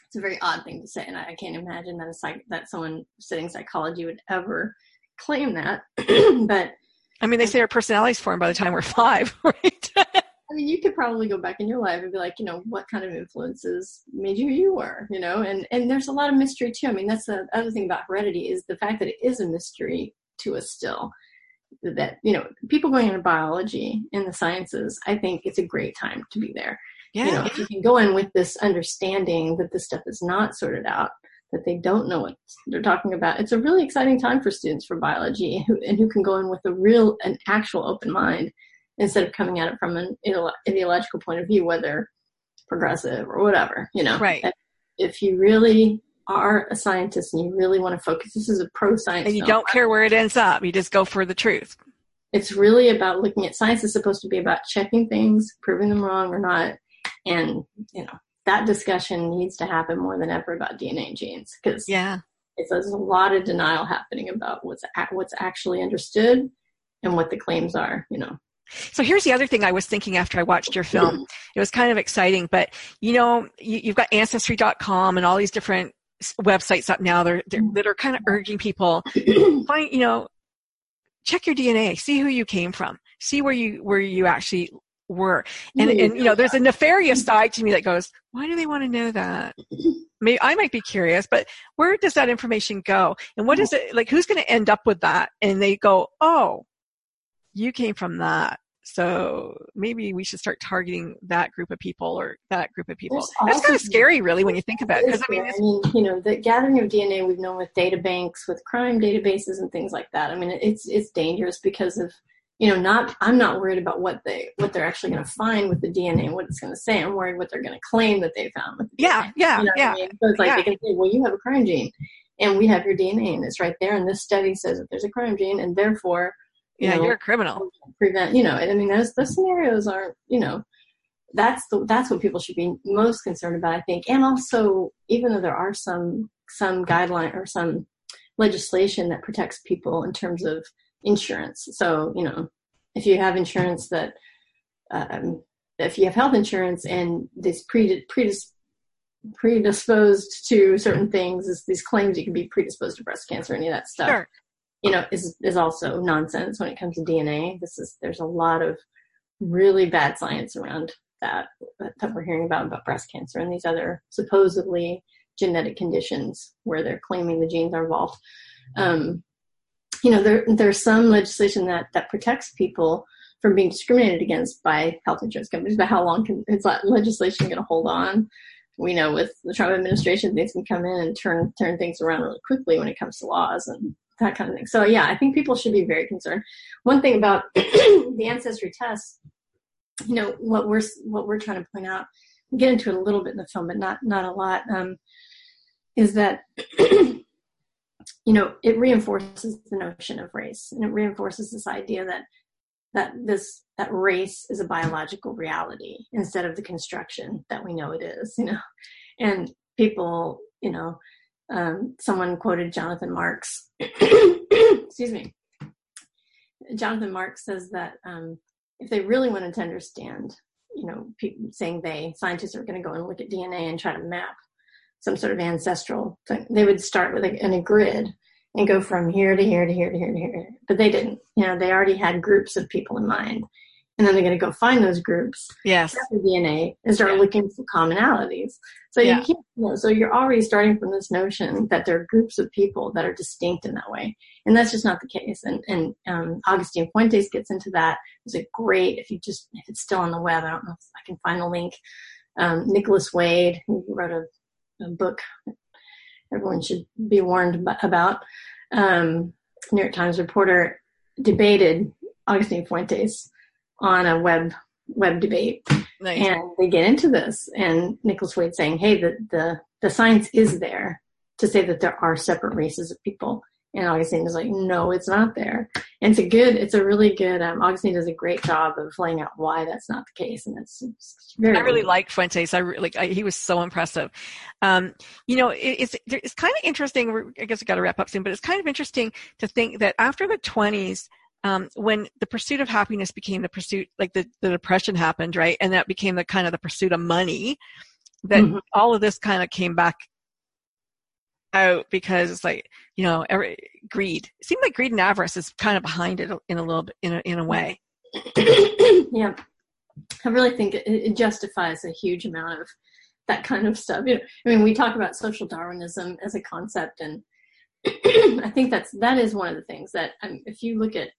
It's a very odd thing to say, and I, I can't imagine that a psych that someone studying psychology would ever claim that. [CLEARS THROAT] but i mean they say our personalities form by the time we're five [LAUGHS] right I mean, you could probably go back in your life and be like, you know, what kind of influences made you who you were, you know? And and there's a lot of mystery too. I mean, that's the other thing about heredity is the fact that it is a mystery to us still. That you know, people going into biology in the sciences, I think it's a great time to be there. Yeah You know, if you can go in with this understanding that this stuff is not sorted out, that they don't know what they're talking about, it's a really exciting time for students for biology who, and who can go in with a real, an actual open mind instead of coming at it from an ideological point of view, whether progressive or whatever, you know. Right. And If you really are a scientist and you really want to focus, this is a pro science. and you don't care where it ends up you just go for the truth It's really about looking at science is supposed to be about checking things, proving them wrong or not, and you know that discussion needs to happen more than ever about DNA and genes because yeah it's, there's a lot of denial happening about what's what's actually understood and what the claims are. You know. So here's the other thing I was thinking after I watched your film. [CLEARS THROAT] It was kind of exciting, but you know, you, you've got ancestry.com and all these different websites up now they're, they're, that are kind of urging people [CLEARS THROAT] find, you know, check your DNA, see who you came from, see where you, where you actually were. And, and, you know, there's a nefarious side to me that goes, why do they want to know that? [LAUGHS] Maybe I might be curious, but where does that information go? And what is it, like, who's going to end up with that? And they go, oh, you came from that. So maybe we should start targeting that group of people or that group of people. There's That's kind of scary, really, when you think about it. Because I mean, I mean, you know, the gathering of DNA we've known with data banks, with crime databases, and things like that. I mean, it's it's dangerous because of you know, not I'm not worried about what they what they're actually going to find with the DNA and what it's going to say. I'm worried what they're going to claim that they found with the yeah, DNA. yeah, You know yeah. I mean? So it's like yeah. they can say, well, you have a crime gene, and we have your DNA, and it's right there. And this study says that there's a crime gene, and therefore, you Yeah, know, you're a criminal. prevent. You know, I mean, those those scenarios aren't. You know, that's the that's what people should be most concerned about, I think. And also, even though there are some some guideline or some legislation that protects people in terms of insurance. So, you know, if you have insurance that um, if you have health insurance and this predis- predis- predisposed to certain things, is these claims you can be predisposed to breast cancer, any of that stuff Sure. you know is is also nonsense when it comes to DNA. This is there's a lot of really bad science around that that we're hearing about about breast cancer and these other supposedly genetic conditions where they're claiming the genes are involved. Um, you know, there there's some legislation that that protects people from being discriminated against by health insurance companies. But how long can is that legislation going to hold on? We know with the Trump administration, things can come in and turn turn things around really quickly when it comes to laws and that kind of thing. So yeah, I think people should be very concerned. One thing about [CLEARS THROAT] the ancestry test, you know, what we're what we're trying to point out, get into it a little bit in the film, but not not a lot, um, is that [CLEARS THROAT] you know it reinforces the notion of race, and it reinforces this idea that that this that race is a biological reality instead of the construction that we know it is. You know, and people, you know, um, someone quoted Jonathan Marks. [COUGHS] excuse me. Jonathan Marks says that um, if they really wanted to understand, you know, people saying they scientists are going to go and look at DNA and try to map some sort of ancestral thing. They would start with a, in a grid and go from here to here to here to here to here. But they didn't. You know, they already had groups of people in mind. And then they're going to go find those groups, Yes. the DNA, and start Yeah. looking for commonalities. So Yeah. you can't, you know, so you're already starting from this notion that there are groups of people that are distinct in that way, and that's just not the case. And and um, Agustín Fuentes gets into that. It's a great if you just if it's still on the web. I don't know if I can find the link. Um, Nicholas Wade, who wrote a, a book everyone should be warned about. Um, New York Times reporter debated Agustín Fuentes on a web web debate Nice. and they get into this and Nicholas Wade saying, Hey, the, the, the science is there to say that there are separate races of people. And Agustín is like, no, it's not there. And it's a good, it's a really good, um, Agustín does a great job of laying out why that's not the case. And it's, it's very, I really like Fuentes. I really, like, I, he was so impressive. Um, you know, it, it's it's kind of interesting. I guess I got to wrap up soon, but it's kind of interesting to think that after the twenties, um, when the pursuit of happiness became the pursuit, like the, the depression happened, right, and that became the kind of the pursuit of money, that Mhm. all of this kind of came back out because it's like you know every, greed. It seemed like greed and avarice is kind of behind it in a little bit in a, in a way. [COUGHS] yeah. I really think it, it justifies a huge amount of that kind of stuff. You know, I mean, we talk about social Darwinism as a concept, and [COUGHS] I think that's that is one of the things that um, if you look at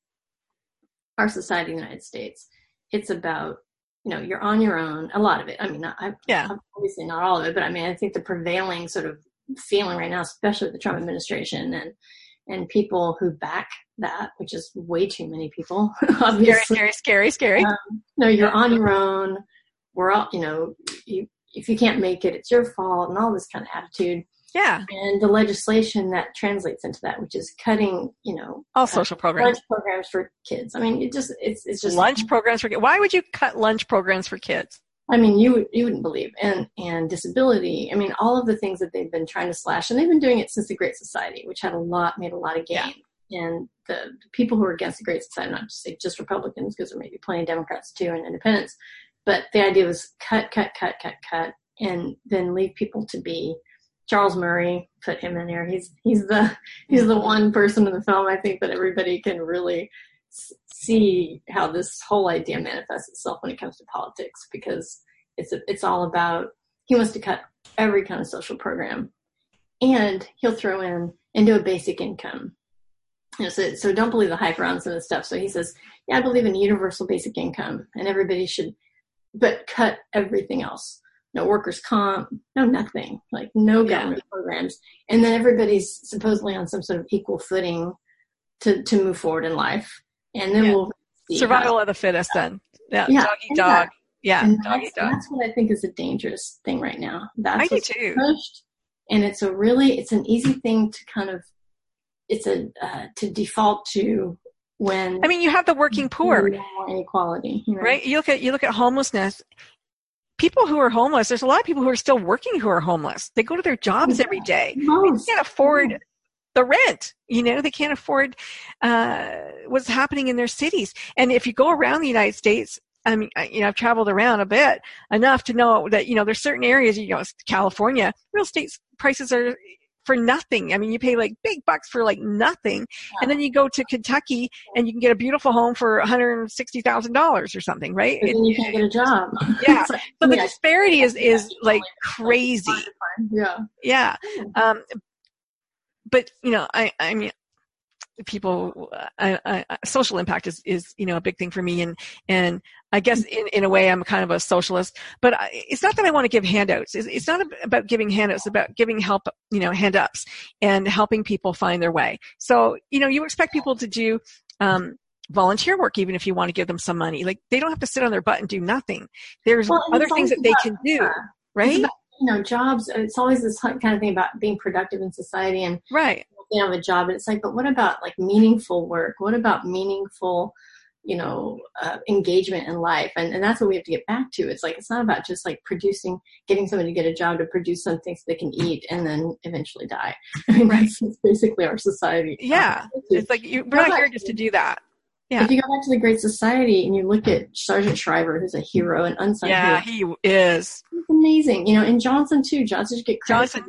our society in the United States, it's about you know you're on your own. A lot of it. I mean, not, I, Yeah. obviously not all of it, but I mean, I think the prevailing sort of feeling right now, especially with the Trump administration and and people who back that, which is way too many people, Scary, [LAUGHS] obviously. scary, scary, scary. Um, no, you're on your own. We're all, you know, you, if you can't make it, it's your fault, and all this kind of attitude. Yeah, And the legislation that translates into that, which is cutting, you know, all uh, social programs. lunch programs for kids. I mean, it just, it's, it's just lunch programs for kids. Why would you cut lunch programs for kids? I mean, you you wouldn't believe, and and disability. I mean, all of the things that they've been trying to slash, and they've been doing it since the Great Society, which had a lot, made a lot of gain. And the, the people who are against the Great Society, not to say just Republicans, because there may be plenty of Democrats too and Independents, but the idea was cut, cut, cut, cut, cut, and then leave people to be. Charles Murray put him in there. He's he's the he's the one person in the film I think that everybody can really see how this whole idea manifests itself when it comes to politics because it's a, it's all about he wants to cut every kind of social program and he'll throw in into a basic income. You know, so, so don't believe the hype around some of the stuff. So he says yeah i believe in universal basic income and everybody should but cut everything else. No workers comp no nothing. Like no Yeah. government programs. And then everybody's supposedly on some sort of equal footing to to move forward in life and then Yeah. we'll how- Survival of the fittest. Then, yeah, Yeah, dog eat yeah. dog. Yeah, and dog eat that's, dog. that's what I think is a dangerous thing right now. That's I do too. pushed, and it's a really it's an easy thing to kind of it's a uh, to default to when I mean, you have the working poor, inequality, you know? right? You look at you look at homelessness. People who are homeless, there's a lot of people who are still working who are homeless. They go to their jobs every day. Most. They can't afford the rent. You know, they can't afford uh, what's happening in their cities. And if you go around the United States, I mean, I- you know, I've traveled around a bit enough to know that you know there's certain areas. You know, California, real estate prices are for nothing. I mean, you pay like big bucks for like nothing, and then you go to Kentucky and you can get a beautiful home for one hundred sixty thousand dollars or something, right? And then you can't get a job. Yeah. [LAUGHS] Like, so the yeah, disparity is is like crazy. yeah. Yeah. Um, but you know, I, I mean, people, I, I, social impact is, is, you know, a big thing for me. And, and I guess in, in a way I'm kind of a socialist, but I, it's not that I want to give handouts. It's, it's not about giving handouts, it's about giving help, you know, hand ups and helping people find their way. So, you know, you expect people to do, um, volunteer work even if you want to give them some money like they don't have to sit on their butt and do nothing there's Well, other things that they can do right you know, jobs. It's always this kind of thing about being productive in society and right. you have a job and it's like but what about like meaningful work? What about meaningful you know uh, engagement in life? And, and that's what we have to get back to. It's like it's not about just like producing getting somebody to get a job to produce something so they can eat and then eventually die. [LAUGHS] I mean, Right. that's, basically our society. Yeah. It's- it's like you, we're not here just to do that Yeah. If you go back to the Great Society and you look at Sargent Shriver, who's a hero, and unsung Yeah, hero, he is. he's amazing. You know, and Johnson too. Johnson should get credit. Johnson,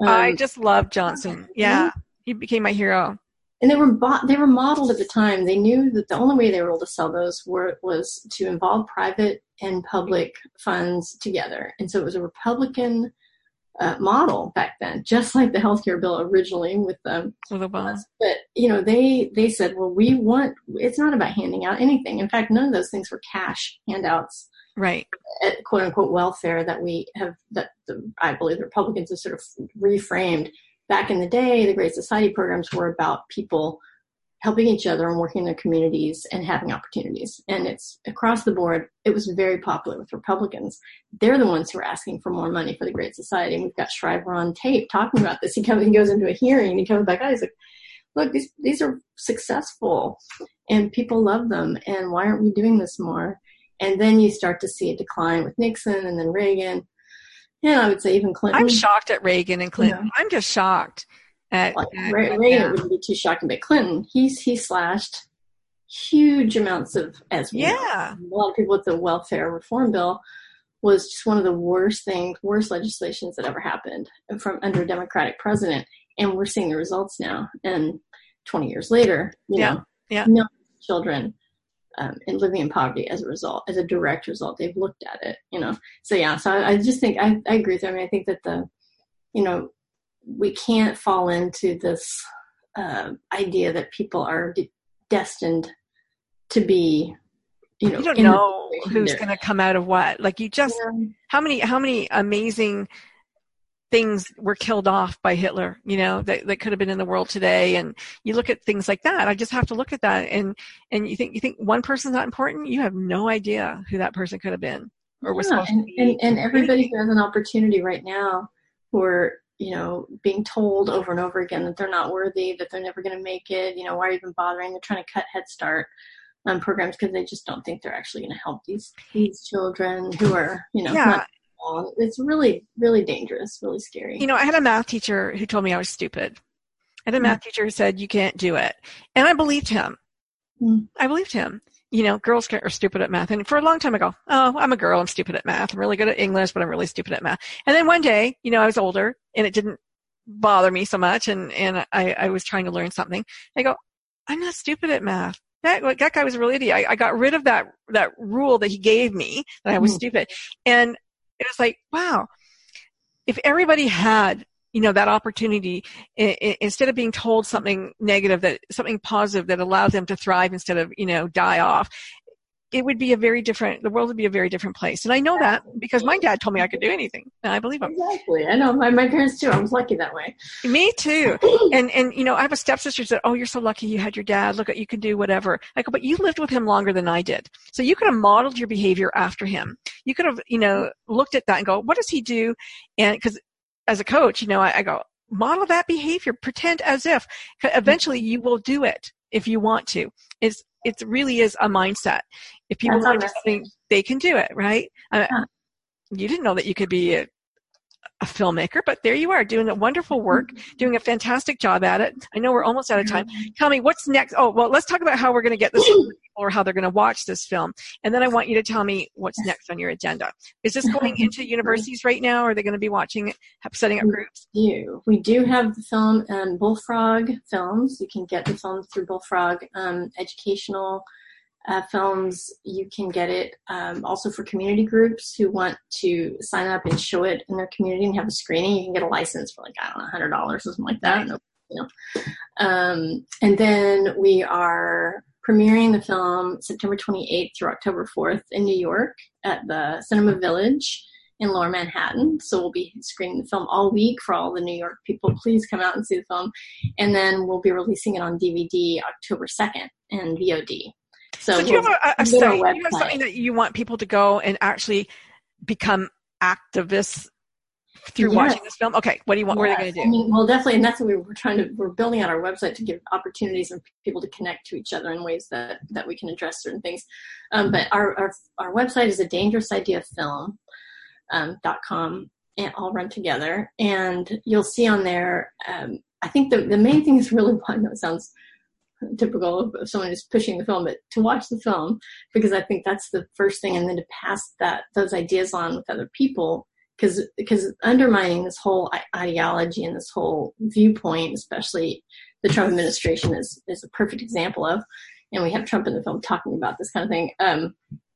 Um, I just love Johnson. Yeah, he became my hero. and they were bought, they were modeled at the time. They knew that the only way they were able to sell those were was to involve private and public funds together. And so it was a Republican uh, model back then, just like the healthcare bill originally with them. With Obama. But you know, they they said, well, we want. It's not about handing out anything. In fact, none of those things were cash handouts Right. at quote unquote welfare that we have that the, I believe the Republicans have sort of reframed. Back in the day, the Great Society programs were about people helping each other and working in their communities and having opportunities. And it's across the board. It was very popular with Republicans. They're the ones who are asking for more money for the Great Society. And we've got Shriver on tape talking about this. He comes, he goes into a hearing and he comes back out. He's like, look, these, these are successful and people love them. And why aren't we doing this more? And then you start to see a decline with Nixon and then Reagan. And I would say even Clinton. I'm shocked at Reagan and Clinton. Yeah. I'm just shocked at, Like, at- Reagan that. wouldn't be too shocking, but Clinton, he's he slashed huge amounts of as. Yeah. a lot of people with the welfare reform bill was just one of the worst things, worst legislations that ever happened from under a Democratic president, and we're seeing the results now. And 20 years later, you Yeah, know, yeah. millions of children um, and living in poverty as a result, as a direct result. They've looked at it, you know. So yeah, so I, I just think I, I agree with you. I mean, I think that the, you know, we can't fall into this uh, idea that people are de- destined to be, you know, You don't know who's going to come out of what. Like you just, in. how many, how many amazing things were killed off by Hitler, you know, that, that could have been in the world today. And you look at things like that. I just have to look at that. And, and you think, you think one person's not important. You have no idea who that person could have been or was Yeah, supposed and, to be. and, and everybody who has an opportunity right now are you know being told over and over again that they're not worthy that they're never going to make it you know why are you even bothering they're trying to cut head start um, programs because they just don't think they're actually going to help these these children who are you know Yeah. not it's really really dangerous really scary you know, I had a math teacher who told me I was stupid. I had a Mm. math teacher who said, you can't do it. And I believed him. Mm. I believed him. You know, girls are stupid at math. And for a long time I go, oh, I'm a girl. I'm stupid at math. I'm really good at English, but I'm really stupid at math. And then one day, you know, I was older and it didn't bother me so much. And, and I, I was trying to learn something. I go, I'm not stupid at math. That, that guy was a real idiot. I, I got rid of that, that rule that he gave me that I was Mhm. stupid. And it was like, wow, if everybody had you know that opportunity I- I- instead of being told something negative that something positive that allowed them to thrive instead of you know die off it would be a very different the world would be a very different place. And i know that because my dad told me i could do anything and i believe him. Exactly. I know. My, my parents too. I was lucky that way. Me too. [CLEARS THROAT] And and you know i have a stepsister who said oh you're so lucky you had your dad. Look at you can do whatever. I go but you lived with him longer than i did. So you could have modeled your behavior after him. You could have you know looked at that and go what does he do? And because as a coach you know I, I go model that behavior. Pretend as if. eventually you will do it if you want to. It's it really is a mindset. If people That's want to something they can do it right? Uh, you didn't know that you could be a, a filmmaker but there you are doing a wonderful work doing a fantastic job at it. I know we're almost out of time. Tell me what's next. Oh, well, let's talk about how we're going to get this [CLEARS THROAT] or how they're going to watch this film. And then I want you to tell me what's next on your agenda. Is this going [LAUGHS] into universities right now? Or are they going to be watching it, setting up groups? do. We do have the film um, Bullfrog Films. You can get the film through Bullfrog um, Educational uh, Films. You can get it um, also for community groups who want to sign up and show it in their community and have a screening. You can get a license for like I don't know, hundred dollars or something like that. No, you know. Um, and then we are premiering the film September 28th through October 4th in New York at the Cinema Village in Lower Manhattan. So we'll be screening the film all week for all the New York people. Please come out and see the film. And then we'll be releasing it on DVD October 2nd and VOD. So, So do you have a, a, a we'll go to site? Do you have something that you want people to go and actually become activists through Yes. watching this film? Okay. What do you want? What are they going Yes. to I mean, well, definitely, and that's what we we're trying to. We're building out our website to give opportunities and people to connect to each other in ways that that we can address certain things. Um, but our, our our website is a dangerous idea film um, dot com and all run together, and you'll see on there. Um, I think the the main thing is really. Know it sounds typical of someone who's pushing the film, but to watch the film because I think that's the first thing, and then to pass that those ideas on with other people because because undermining this whole ideology and this whole viewpoint, especially the Trump administration is is a perfect example of, and we have Trump in the film talking about this kind of thing, um,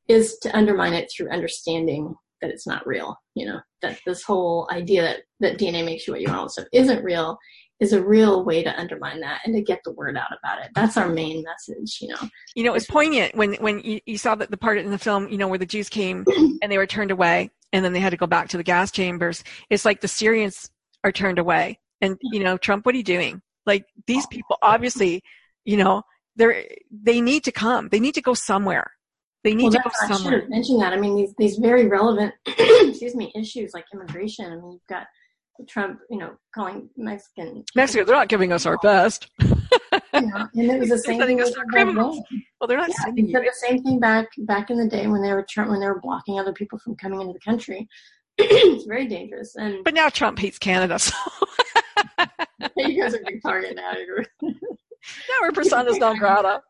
is to undermine it through understanding that it's not real. You know that this whole idea that that DNA makes you what you are, stuff isn't real, is a real way to undermine that and to get the word out about it. That's our main message, you know. You know, it was poignant when when you, you saw that the part in the film, you know, where the Jews came [CLEARS THROAT] and they were turned away and then they had to go back to the gas chambers. It's like the Syrians are turned away. And, you know, Trump, what are you doing? Like these oh. people obviously, you know, they're, they need to come. They need to go somewhere. They need well, to go somewhere. I should have mentioned that. I mean, these, these very relevant, [CLEARS THROAT] excuse me, issues like immigration. I mean, you've got Trump, you know, calling Mexican. Mexico, they're not giving us our best. Know, and it was the [LAUGHS] same thing. us with our criminals. Well, they're not Yeah, you. said the same thing back back in the day when they were tr- when they were blocking other people from coming into the country. [CLEARS THROAT] it's very dangerous, and But now Trump hates Canada, so [LAUGHS] you guys are a big target now. [LAUGHS] Now we're personas non grata.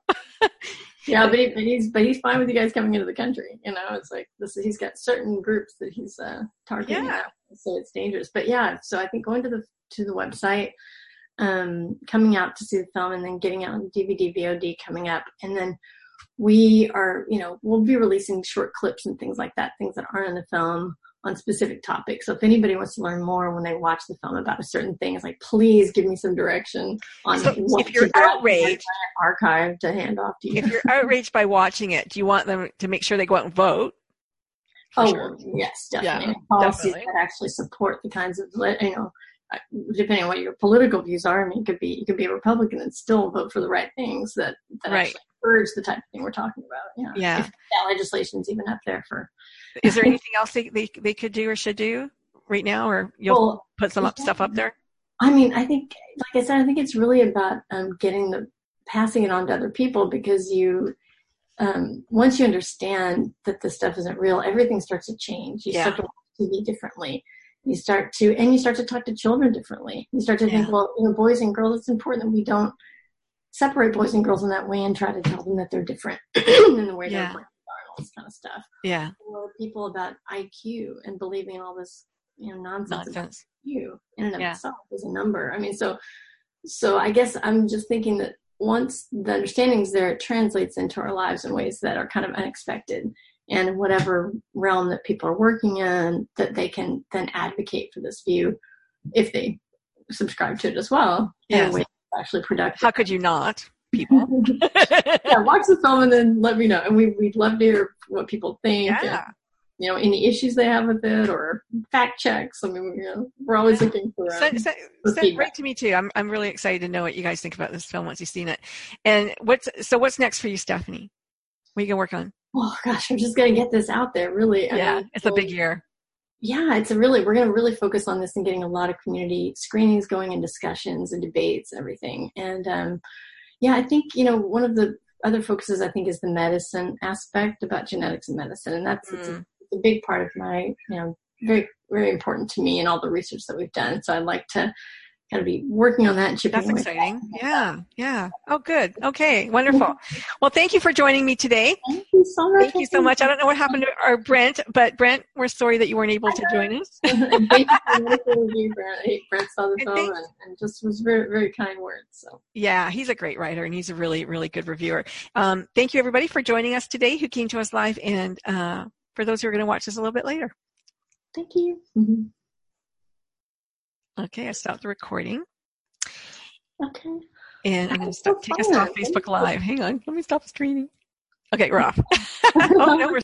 yeah, but, he, but he's but he's fine with you guys coming into the country. You know, it's like this. He's got certain groups that he's uh, targeting, Yeah. now, so it's dangerous. But yeah, so I think going to the to the website, um, coming out to see the film, and then getting out on DVD, VOD coming up, and then we are, you know, we'll be releasing short clips and things like that, things that aren't in the film on specific topics. So if anybody wants to learn more when they watch the film about a certain thing, it's like, please give me some direction on So what if you're outraged- archive to hand off to you. If you're outraged by watching it, do you want them to make sure they go out and vote? For oh, sure. yes, definitely. And Policies definitely. that actually support the kinds of, you know, uh, depending on what your political views are. I mean, you could be you could be a Republican and still vote for the right things that that Right. actually urge the type of thing we're talking about. You know, Yeah. if that legislation's even up there for. Is there anything else they, they, they could do or should do right now, or you'll Well, put some up, stuff up there? I mean, I think, like I said, I think it's really about um, getting the passing it on to other people because you, um, once you understand that this stuff isn't real, everything starts to change. You Yeah. start to watch TV differently. You start to, and you start to talk to children differently. You start to think, well, you know, boys and girls. It's important that we don't separate boys and girls in that way and try to tell them that they're different [CLEARS THROAT] in the way Yeah. are and all this kind of stuff. Yeah, Or people about IQ and believing all this, you know, nonsense. nonsense. you in and of Yeah. itself is a number. I mean, so so I guess I'm just thinking that once the understanding's there, it translates into our lives in ways that are kind of unexpected. And whatever realm that people are working in, that they can then advocate for this view if they subscribe to it as well in Yes. a way that's actually productive. How could you not, people? [LAUGHS] yeah, watch the film and then let me know. And we, we'd love to hear what people think. yeah. You know, any issues they have with it or fact checks. I mean, you know, we're always looking for. Um, Send, send, for send feedback. right to me too. I'm I'm really excited to know what you guys think about this film once you've seen it. And what's so what's next for you, Stephanie? What are you gonna work on? oh gosh, I'm just gonna get this out there. Really, I yeah, mean, it's a big year. yeah, it's a really we're gonna really focus on this and getting a lot of community screenings going and discussions and debates everything. And um, yeah, I think you know one of the other focuses I think is the medicine aspect about genetics and medicine, and that's Mm. A big part of my you know very very important to me and all the research that we've done. So I'd like to kind of be working on that That's exciting. Yeah, yeah. Oh, good. Okay, wonderful. Well, thank you for joining me today. Thank you so much. Thank you so much. I don't know what happened to our Brent, but Brent, we're sorry that you weren't able to join us. [LAUGHS] And Thank you for the wonderful review, Brent. Brent saw the film and, and just was very, very kind words. So Yeah, he's a great writer and he's a really, really good reviewer. Um, thank you everybody for joining us today who came to us live and uh, for those who are going to watch this a little bit later. thank you. Mhm. Okay, I stopped the recording Okay. and I'm going to That's so stop, take us off. Facebook Live. Hang on, let me stop streaming. Okay, we're off. [LAUGHS] [LAUGHS] oh, no, we're